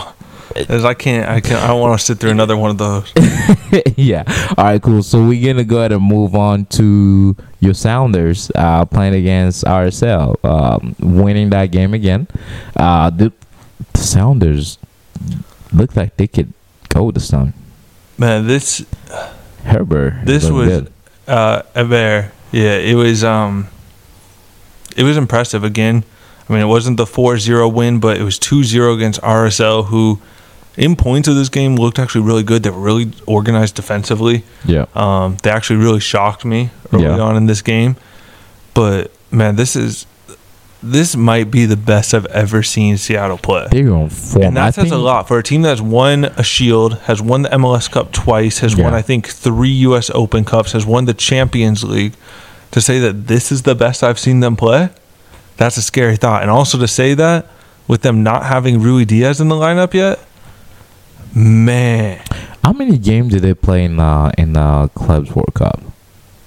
I can't. I can't. I don't want to sit through another one of those. yeah. All right, cool. So we're gonna go ahead and move on to your Sounders uh, playing against RSL, um, winning that game again. Uh, the, the Sounders look like they could go this time. Man, this Herbert. This was- good. uh. Yeah, it was. Um, it was impressive again. I mean, it wasn't the 4-0 win, but it was 2-0 against RSL, who, in points of this game, looked actually really good. They were really organized defensively. yeah. Um, they actually really shocked me early Yeah. on in this game. But man, this is this might be the best I've ever seen Seattle play. They're form. And that I says a lot for a team that's won a Shield, has won the MLS Cup twice, has won I think three U.S. Open Cups, has won the Champions League. To say that this is the best I've seen them play, that's a scary thought. And also to say that with them not having Ruidiaz in the lineup yet, man, How many games did they play in uh, in the Clubs World Cup?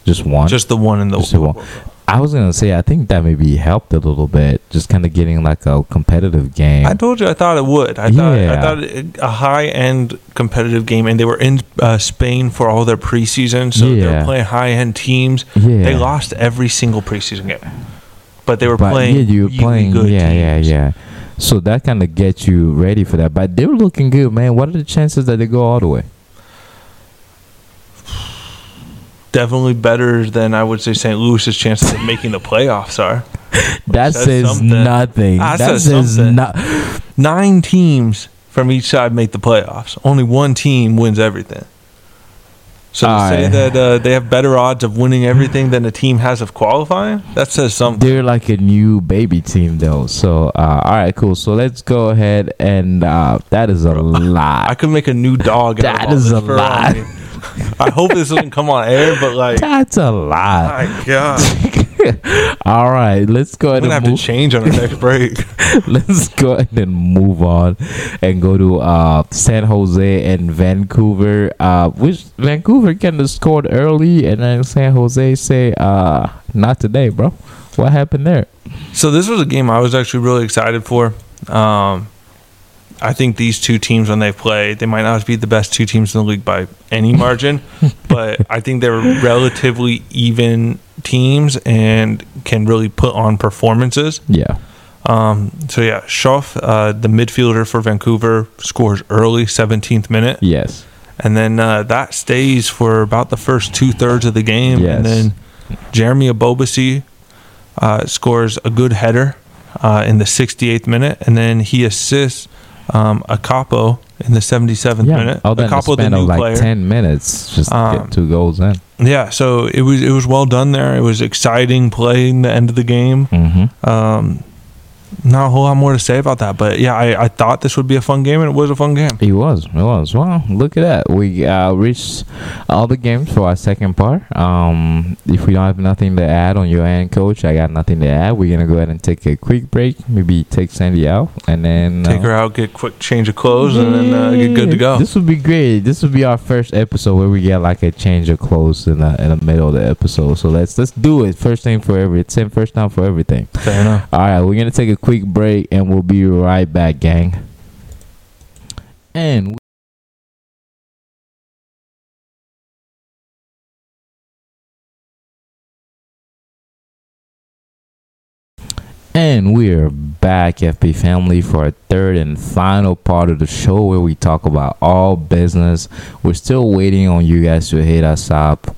Just one. just the one in the Just the one. I was gonna say I think that maybe helped a little bit, just kind of getting like a competitive game. I told you I thought it would. I thought I thought it, a high end competitive game, and they were in uh, Spain for all their preseason, so they Yeah. were playing high end teams. yeah, They lost every single preseason game. but they were But playing. yeah, you were playing. good yeah, yeah, teams. yeah. So that kind of gets you ready for that. But they were looking good, man. What are the chances that they go all the way? Definitely better than I would say St. Louis's chances of making the playoffs are. That says says, something. nothing. That that says says not. Nine teams from each side make the playoffs. Only one team wins everything. So to say that uh, they have better odds of winning everything than a team has of qualifying, that says something. They're like a new baby team, though. So, uh, all right, cool. So let's go ahead and uh, that is a lot. I could make a new dog. out That is a lot. I hope this doesn't come on air, but like, That's a lot. my God, All right, let's go ahead gonna have and to change on our next break. let's go ahead and move on and go to uh, San Jose and Vancouver. Uh, which Vancouver kind of scored early, and then San Jose say, uh, "Not today, bro." What happened there? So this was a game I was actually really excited for. Um, I think these two teams, when they play, they might not be the best two teams in the league by any margin, but I think they're relatively even teams and can really put on performances. Yeah, Um, so yeah, Schöpf, uh, the midfielder for Vancouver, scores early, 17th minute, yes, and then uh, that stays for about the first two thirds of the game, Yes. and then Jeremy Ebobisse uh, scores a good header uh, in the 68th minute, and then he assists um, Akapo in the 77th yeah. minute. All that in the Akapo, the new like player. ten minutes, just to Um, get two goals in. Yeah, so it was it was well done there. It was exciting playing the end of the game. Mm-hmm. Um, not a whole lot more to say about that, but yeah, I, I thought this would be a fun game, and it was a fun game. It was. It was. Well, look at that. We uh, reached all the games for our second part. Um, if we don't have nothing to add on your end, coach, I got nothing to add. We're gonna go ahead and take a quick break. Maybe take Sandy out, and then Take uh, her out, get quick change of clothes, and then uh, get good to go. This would be great. This would be our first episode where we get like a change of clothes in the in the middle of the episode. So let's let's do it. First thing for every. It's in first time for everything. Fair enough. All right, we're gonna take a quick break and we'll be right back, gang. And And we're back, FP family, for a third and final part of the show where we talk about all business. We're still waiting on you guys to hit us up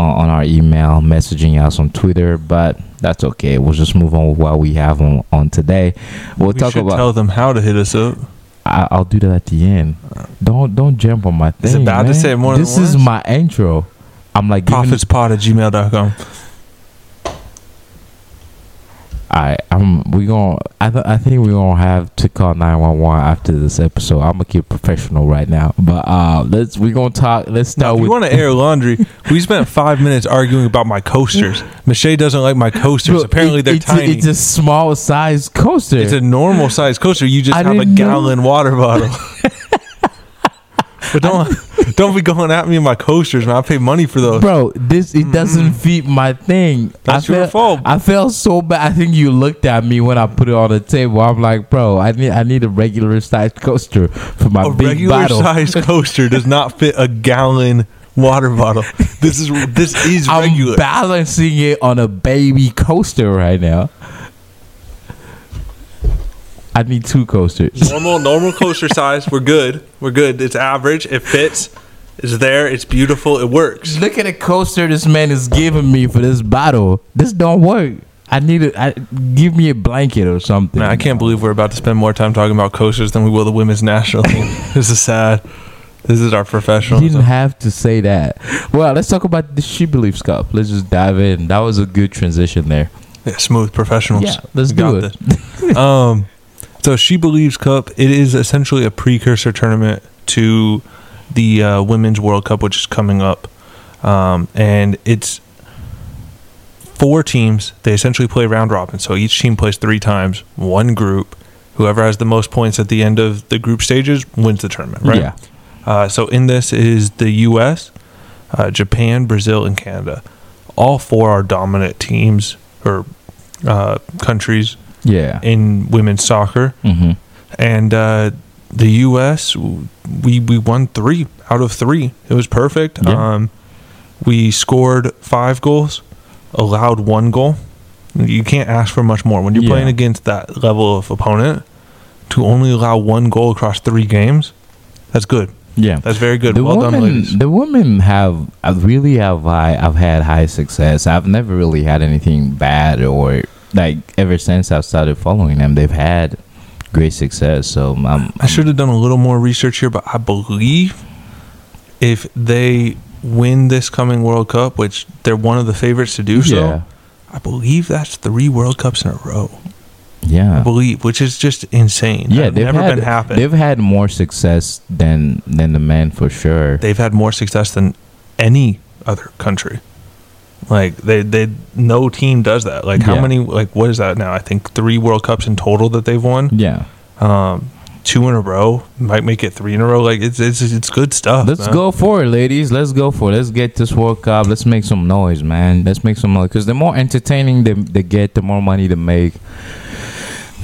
on our email, messaging us on Twitter, but that's okay. We'll just move on with what we have on, on today. We'll we talk should about. tell them how to hit us up. I, I'll do that at the end. Don't don't jump on my thing. Is it bad to say more than This is my intro. I'm like giving, Profitspot at gmail.com. I I'm we gonna I th- I think we gonna have to call nine one one after this episode. I'm gonna keep professional right now, but uh let's we gonna talk. Let's Now, start if you want to air laundry, we spent five minutes arguing about my coasters. Michelle doesn't like my coasters. Bro, Apparently, it- they're it's tiny. A, it's a small size coaster. It's a normal size coaster. You just I have a didn't know. gallon water bottle. but don't don't be going at me in my coasters, man. I pay money for those. Bro, this it doesn't fit my thing. That's I your felt, fault. I felt so bad. I think you looked at me when I put it on the table. I'm like, bro, I need I need a regular sized coaster for my a big regular bottle. size coaster does not fit a gallon water bottle. This is this is I'm regular. balancing it on a baby coaster right now. I need two coasters. normal normal coaster size. We're good. We're good. It's average. It fits. It's there. It's beautiful. It works. Look at the coaster this man is giving me for this bottle. This don't work. I need it. Give me a blanket or something. Man, I can't believe we're about to spend more time talking about coasters than we will the women's national team. this is sad. This is our professional. You didn't have to say that. Well, let's talk about the She Believes Cup. Let's just dive in. That was a good transition there. Yeah, smooth professionals. Yeah, let's We do got it. this. um, so she believes Cup. It is essentially a precursor tournament to the uh, Women's World Cup, which is coming up, um, and it's four teams. They essentially play round robin. So each team plays three times. One group. Whoever has the most points at the end of the group stages wins the tournament. Right. Yeah. Uh, so in this is the U.S., uh, Japan, Brazil, and Canada. All four are dominant teams or uh, countries Yeah. in women's soccer, Mm-hmm. and uh, the U.S. we we won three out of three. It was perfect. Yeah. Um, we scored five goals, allowed one goal. You can't ask for much more when you're Yeah. playing against that level of opponent. To only allow one goal across three games, that's good. Yeah. That's very good. The well done, women, ladies. the women have I really have high. I've had high success. I've never really had anything bad or like ever since I've started following them. They've had great success. So I'm, I should have done a little more research here, but I believe if they win this coming World Cup, which they're one of the favorites to do so, yeah, I believe that's three World Cups in a row. Yeah, I believe, which is just insane. yeah. They've never had been happened. they've had more success than than the men for sure. they've had more success than any other country. Like they, they, no team does that. Like how Yeah. many? Like what is that now? I think three World Cups in total that they've won. yeah. Um, two in a row might make it three in a row. Like it's it's it's good stuff. Let's man. go for it, ladies. Let's go for it. Let's get this World Cup. Let's make some noise, man. Let's make some noise because the more entertaining they, they get, the more money they make.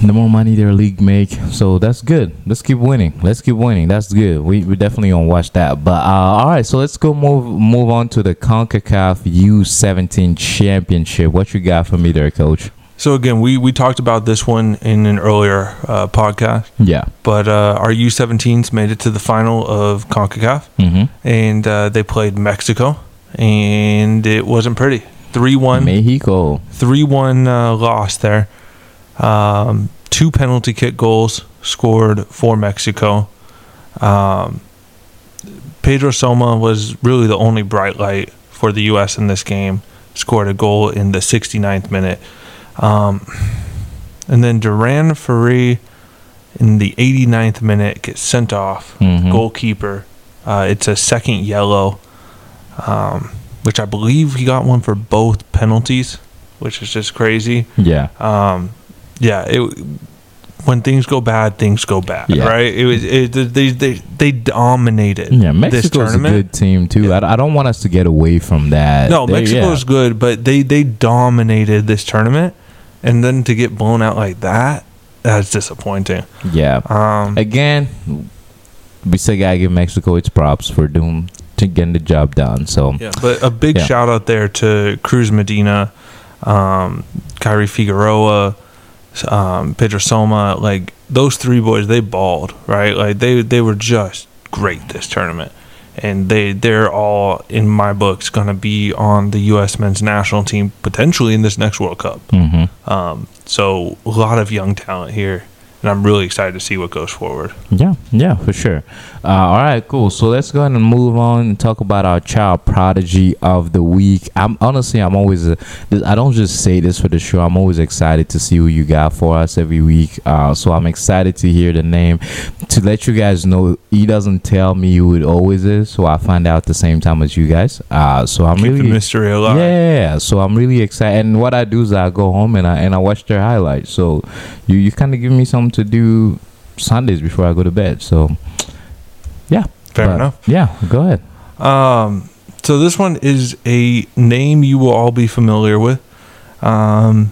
The more money their league make, so that's good. Let's keep winning. Let's keep winning. That's good. We we definitely gonna watch that. But uh, all right, so let's go move move on to the Concacaf U17 Championship. What you got for me there, Coach? So again, we we talked about this one in an earlier uh, podcast, Yeah. but uh, our U17s made it to the final of Concacaf, Mm-hmm. and uh, they played Mexico, and it wasn't pretty. Three one. Mexico. three one uh, loss there. Um, two penalty kick goals scored for Mexico. Um, Pedro Soma was really the only bright light for the U.S. in this game. Scored a goal in the 69th minute. Um, and then Duran Ferree in the 89th minute gets sent off. Mhm. Goalkeeper. Uh, it's a second yellow, um, which I believe he got one for both penalties, which is just crazy. Yeah. Um, yeah, it, when things go bad, things go bad, Yeah. right? It was it, they they they dominated Yeah, this Mexico's a good team too. I, I don't want us to get away from that. No, They- Mexico's yeah. good, but they they dominated this tournament, and then to get blown out like that, that's disappointing. Yeah. Um, Again, we still gotta give Mexico its props for doing to getting the job done. So Yeah, but a big Yeah. shout out there to Cruz Medina, um, Keyrol Figueroa, um, Pedro Soma. Like those three boys, they balled right. Like they they were just great this tournament, and they they're all in my books gonna be on the U.S. men's national team potentially in this next World Cup. mhm. Um, so a lot of young talent here, and I'm really excited to see what goes forward. Yeah, yeah, for sure. Uh, all right, cool. So let's go ahead and move on and talk about our child prodigy of the week. I'm honestly, I'm always, uh, I don't just say this for the show. I'm always excited to see who you got for us every week. Uh, so I'm excited to hear the name. To let you guys know, he doesn't tell me who it always is, so I find out the same time as you guys. Uh, so I'm Keep really the mystery alive. yeah, so I'm really excited. And what I do is I go home and I and I watch their highlights. So you you kind of give me something to do Sundays before I go to bed. So yeah, Fair But, enough. Yeah, go ahead. Um, so this one is a name you will all be familiar with, um,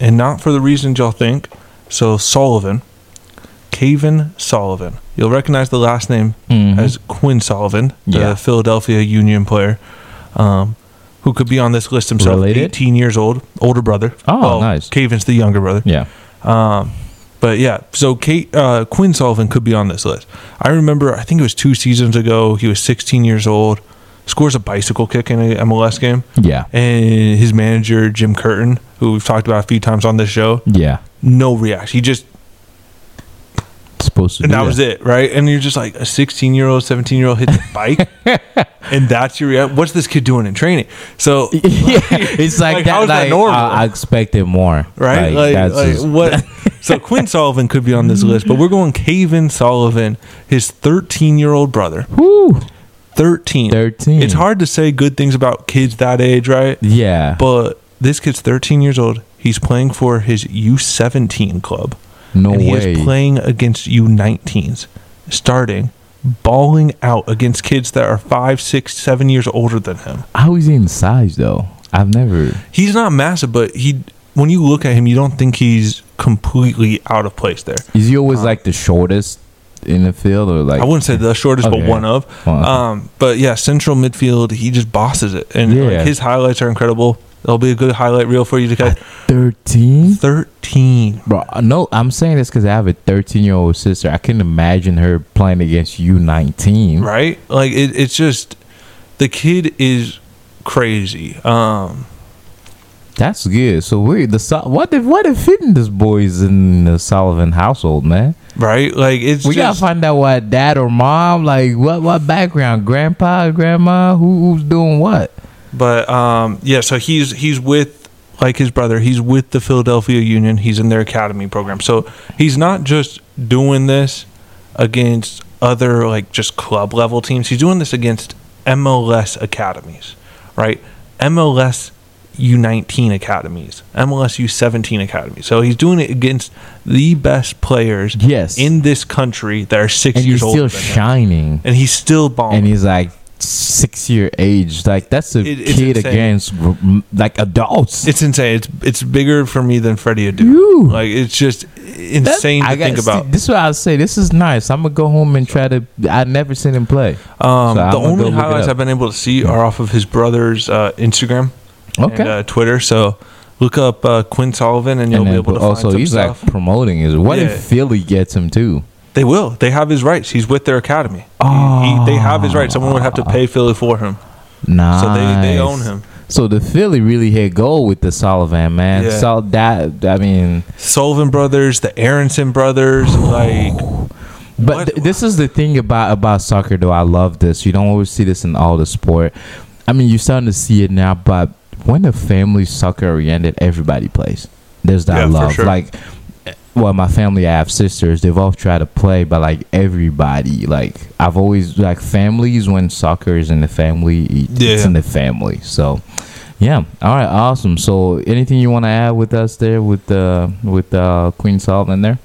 and not for the reasons y'all think. So Sullivan, Cavan Sullivan. You'll recognize the last name Mhm. as Quinn Sullivan, the Yeah. Philadelphia Union player, um, who could be on this list himself. Related? 18 years old, older brother. Oh, Well, nice. Cavan's the younger brother. yeah, Um, but yeah, so Kate uh, Quinn Sullivan could be on this list. I remember, I think it was two seasons ago. He was 16 years old, scores a bicycle kick in a MLS game, yeah, and his manager Jim Curtin, who we've talked about a few times on this show, yeah. no reaction. He just Supposed to. and do that was it, right? And you're just like a 16 year old, 17 year old hits a bike, and that's your what's this kid doing in training? So yeah, it's like, Like, that. is that like, normal? I, I expected more. right? Like, that's like, just- what? so Quinn Sullivan could be on this list, but we're going Cavan Sullivan, his 13 year old brother. Whew, 13. 13. It's hard to say good things about kids that age, right? Yeah, But this kid's 13 years old. He's playing for his U17 club. No and he way. is playing against U19s, starting, balling out against kids that are five, six, seven years older than him. How is he in size though? I've never. He's not massive, but he. When you look at him, you don't think he's completely out of place there. Is he always like the shortest in the field, or like? I wouldn't say the shortest, Okay. but one of. Um, but yeah, central midfield, he just bosses it, and Yeah. like, his highlights are incredible. That'll be a good highlight reel for you to catch. 13? 13. Bro, no, I'm saying this because I have a 13 year old sister. I can imagine her playing against you 19. Right? Like it, it's just the kid is crazy. Um That's good. So wait, the what if what if fitting this boys in the Sullivan household, man? right? Like it's We just gotta find out what dad or mom, like what what background, grandpa, grandma, who, who's doing what? But um, yeah, so he's he's with like his brother. He's with the Philadelphia Union. He's in their academy program. So he's not just doing this against other like just club level teams. He's doing this against MLS academies, right? MLS U19 academies, MLS U17 academies. So he's doing it against the best players Yes. in this country that are six and years he's old, still shining. and he's still balling. And he's like six year age. Like that's a It- kid against like adults. It's insane. It's it's bigger for me than Freddie Adu. Like it's just insane I to think about. This is what I say. This is nice. I'm gonna go home and try to. I never seen him play. Um, So the only go look it highlights. I've been able to see are off of his brother's uh, Instagram Okay. and uh, Twitter. So look up uh, Quinn Sullivan, and you'll and be able to also, find some he's stuff. like promoting his. What Yeah. if Philly gets him too? They will. They have his rights. He's with their academy. He- he, they have his rights. Someone would have to pay Philly for him, Nice. so they, they own him. So the Philly really hit gold with the Sullivan man. Yeah. So that I mean, Sullivan brothers, the Aronson brothers, like but th- this is the thing about about soccer though. I love this. You don't always see this in all the sport. I mean, you're starting to see it now, but when the family soccer oriented, everybody plays. There's that Yeah, for love. sure. Like, well, my family, I have sisters. They've all tried to play, but like everybody, like I've always like families when soccer is in the family, it's Yeah. in the family. So. Yeah. All right. Awesome. So, anything you want to add with us there with uh, with uh, Queen Solomon there?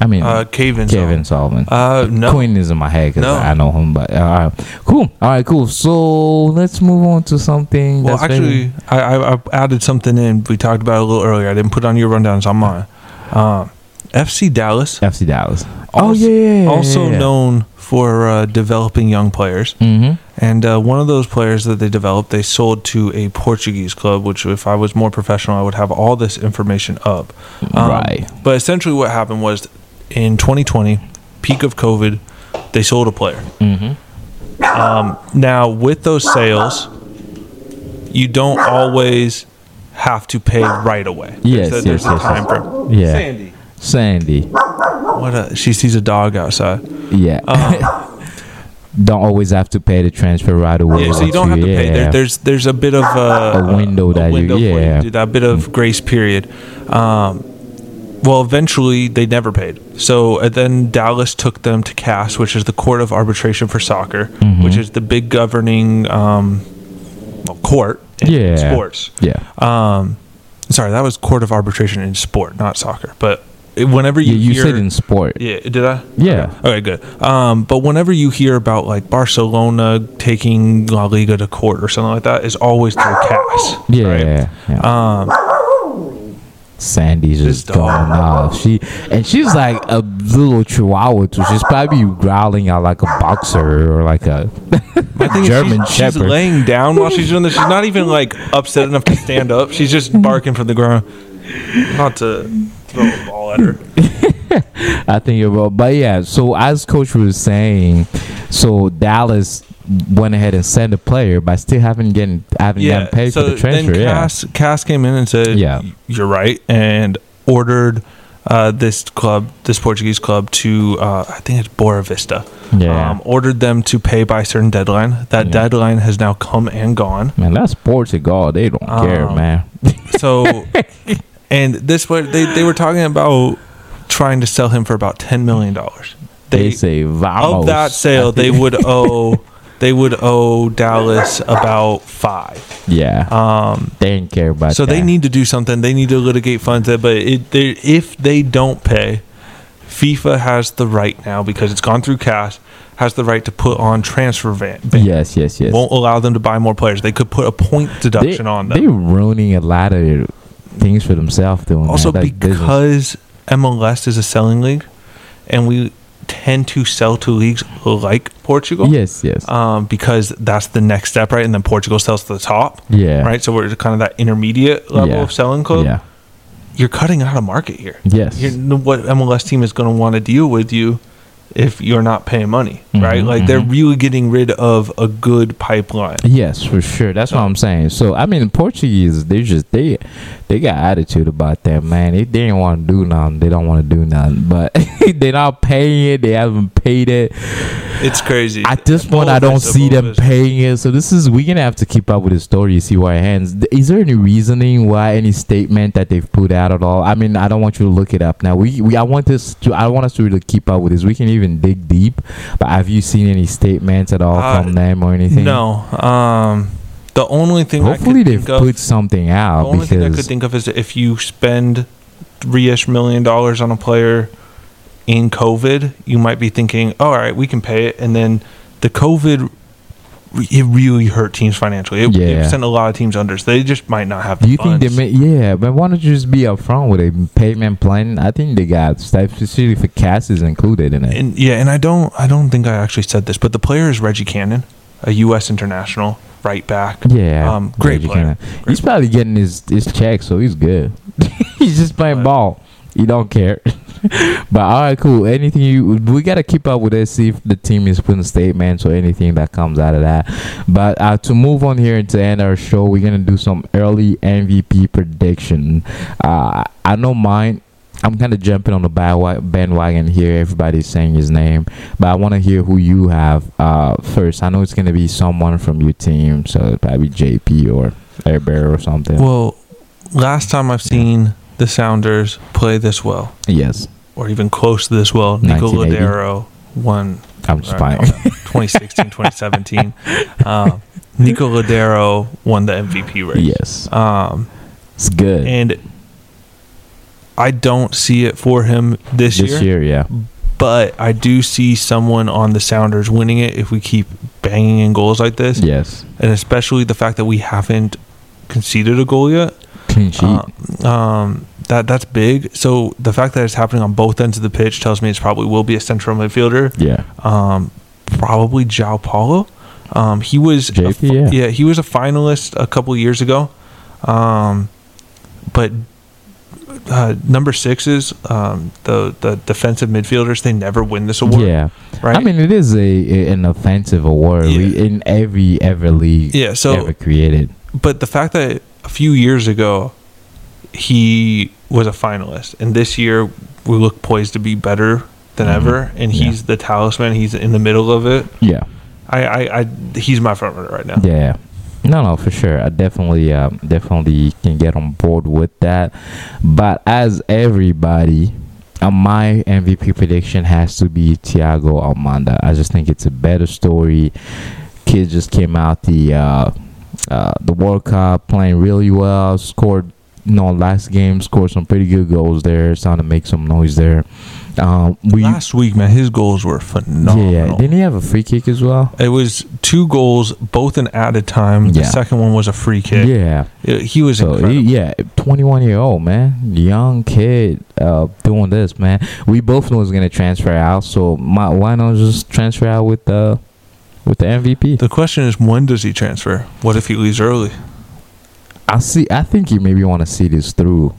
I mean, uh, Kevin. Kevin Solomon. Uh, no. Queen is in my head because No. I know him. But uh, all right, cool. All right, cool. So let's move on to something. Well, actually, I, I, I added something in. We talked about it a little earlier. I didn't put on your rundown, so I'm on. Um, FC Dallas, FC Dallas. oh Also- yeah, yeah, yeah, also yeah. known for uh, developing young players. Mm-hmm. And uh, one of those players that they developed, they sold to a Portuguese club, which, if I was more professional, I would have all this information up. Um, right. But essentially, what happened was in 2020, peak of COVID, they sold a player. Mm-hmm. Um, now, with those sales, you don't always have to pay right away. Yes, there's a, there's yes, a yes, time yes. frame. Yeah. Sandy, Sandy. what a she sees a dog outside. Yeah. Um, don't always have to pay the transfer right away. yeah, so you don't have to pay. There, there's there's a bit of a, A window that you- window for yeah. to do that bit of grace period. Um, well, eventually they never paid. So uh, then Dallas took them to CAS, which is the Court of Arbitration for Soccer, Mhm. which is the big governing um, well, court in Yeah. sports. yeah. Um, sorry, that was Court of Arbitration in sport, not soccer. But whenever you, Yeah, you hear, said in sport. yeah, did I? Yeah. Okay, good. Um, but whenever you hear about like Barcelona taking La Liga to court or something like that, it's always through CAS. Yeah. right? yeah. Um, Sandy's This just going off. She and she's like a little chihuahua too. She's probably growling out like a boxer or like a German she's, she's laying down while she's doing this. She's not even like upset enough to stand up. She's just barking from the ground. Not to throw a ball at her. I think you're wrong. But yeah, so as coach was saying, so Dallas went ahead and sent a player, but still haven't getting haven't Yeah. gotten paid so for the transfer. then yeah. CAS, CAS came in and said, Yeah. you're right," and ordered uh, this club, this Portuguese club, to uh, I think it's Boavista. Yeah. Um, ordered them to pay by a certain deadline. That Yeah. deadline has now come and gone. Man, that's Portugal. They don't care, Um, man. So, and this way they they were talking about trying to sell him for about ten million dollars. They, say vamos. of that sale, they would owe they would owe Dallas about five. yeah. Um, they didn't care about so that. they need to do something. They need to litigate funds. That, But it, they, if they don't pay, FIFA has the right now because it's gone through CAS. Has the right to put on transfer ban. Yes, yes, yes. Won't allow them to buy more players. They could put a point deduction they, on They're ruining a lot of things for themselves doing Also, that. That's business. because MLS is a selling league, and we tend to sell to leagues like Portugal. Yes, yes. Um, because that's the next step, right? And then Portugal sells to the top, yeah. right? So we're kind of that intermediate level Yeah. of selling club. Yeah. You're cutting out a market here. Yes. You're, what MLS team is going to want to deal with you if you're not paying money, right? Mhm, Like they're mhm. really getting rid of a good pipeline. Yes, for sure. That's what I'm saying. So I mean, Portuguese, they just they they got attitude about that, man. They didn't want to do nothing, they don't want to do nothing. But they're not paying it. They haven't paid it. It's crazy. At this point, I don't see them paying it. So this is we're gonna have to keep up with the story, see where it ends. Is there any reasoning why any statement that they've put out at all? I mean, I don't want you to look it up now. We we I want this to I want us to really keep up with this. We can even dig deep. But have you seen any statements at all Uh, from them or anything? No. Um, the only thing Hopefully they've of, put something out. the only thing I could think of is if you spend three-ish million dollars on a player in COVID, you might be thinking, "All right, we can pay it," and then the COVID. It really hurt teams financially. It, Yeah. it sent a lot of teams under. So they just might not have. The do you think they funds. may yeah, but why don't you just be upfront with a payment plan? I think they got stuff specifically for CAS is included in it. And yeah, and I don't I don't think I actually said this, but the player is Reggie Cannon, a U.S. international right back. yeah, um, great Reggie player. Cannon. Great He's probably getting his his check, so he's good. he's just playing Right. ball. He don't care. but all right, cool. Anything you we gotta keep up with this. See if the team is putting statements or anything that comes out of that. But uh, to move on here and to end our show, we're gonna do some early MVP prediction. Uh, I know mine. I'm kind of jumping on the bandwagon here. Everybody's saying his name, but I want to hear who you have uh, first. I know it's gonna be someone from your team, so probably JP or Air Bear or something. Well, last time I've seen the Sounders play this well, yes, or even close to this well, Nico Lodeiro won I'm just no, 2016, 2017. Um, Nico Lodeiro won the MVP race. yes, Um, it's good. and I don't see it for him this, year. this year, yeah, but I do see someone on the Sounders winning it if we keep banging in goals like this, yes, and especially the fact that we haven't conceded a goal yet. clean sheet. Uh, um, that that's big. So the fact that it's happening on both ends of the pitch tells me it's probably will be a central midfielder. yeah, Um, probably João Paulo. Um, he was JP, fi- yeah. he was a finalist a couple years ago. Um, but uh, number sixes, um, the the defensive midfielders, they never win this award. yeah. right. I mean, it is a, a- an offensive award Yeah. in every ever league yeah. So ever created. but the fact that a few years ago he was a finalist and this year we look poised to be better than Mhm. ever and Yeah. he's the talisman he's in the middle of it Yeah, i i, I he's my front runner right now yeah. No, no, for sure. I definitely, um, definitely can get on board with that. But as everybody, uh, my MVP prediction has to be Thiago Almada. I just think it's a better story. Kid just came out the uh, uh, the World Cup playing really well. Scored, you know, last game scored some pretty good goals there. Starting to make some noise there. Um, we last week man his goals were phenomenal yeah. Didn't he have a free kick as well? it was two goals both in added time the Yeah. second one was a free kick Yeah. Uh, he was So incredible. he, yeah, 21 year old man, young kid, uh, doing this, man. We both know he's gonna transfer out, so my, why not just transfer out with the with the MVP? the question is when does he transfer what if he leaves early I see. I think you maybe want to see this through.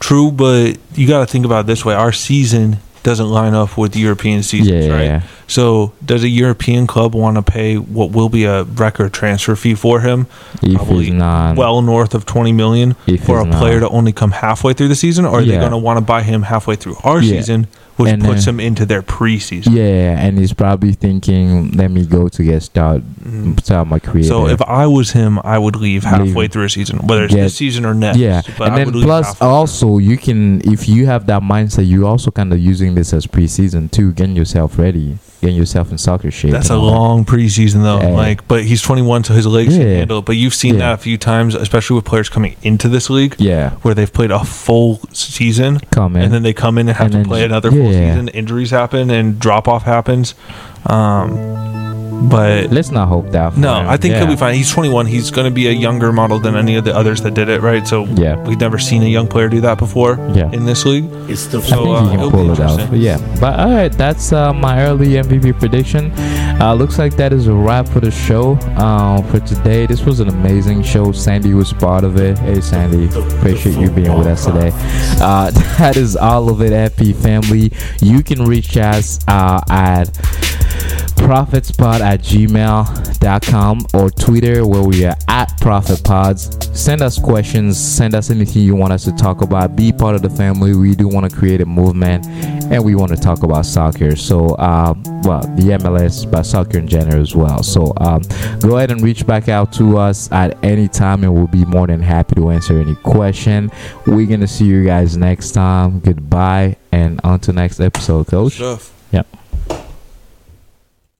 true but you got to think about it this way our season doesn't line up with the European seasons, yeah, right? So, does a European club want to pay what will be a record transfer fee for him, if Probably not, well north of twenty million, for a player not. to only come halfway through the season, or are they going to want to buy him halfway through our Yeah. season, which And puts then- him into their preseason? yeah, and he's probably thinking, "Let me go to get start, Mm. start my career." So, if I was him, I would leave halfway Leave. through a season, whether it's Get- this season or next. Yeah, and I then plus also you can if you have that mindset, you also kind of using this as preseason too, get yourself ready, getting yourself in soccer shape. That's a long preseason though. Yeah. Like, but he's 21, so his legs can handle it. But you've seen Yeah. that a few times, especially with players coming into this league, Yeah, where they've played a full season come in. and then they come in and have And to play another full season. Injuries happen and drop off happens. Um, but Let's not hope that. For no, him. I think yeah. he'll be fine. He's 21. He's going to be a younger model than any of the others that did it, right? So Yeah. we've never seen a young player do that before Yeah. in this league. It's the I So, think uh, he can it'll pull it out. But yeah, but all right, that's uh, my early MVP prediction. Uh, looks like that is a wrap for the show um, for today. This was an amazing show. Sandy was part of it. Hey, Sandy, appreciate you being with us today. Uh, that is all of it, FP family. You can reach us uh, at prophetspod at gmail.com or Twitter where we are at prophetpods. Send us questions, send us anything you want us to talk about. Be part of the family. We do want to create a movement and we want to talk about soccer. So, um, well, the MLS, but soccer in general as well. So, um, go ahead and reach back out to us at any time and we'll be more than happy to answer any question. We're going to see you guys next time. Goodbye and on to next episode, coach. Stuff. Yep.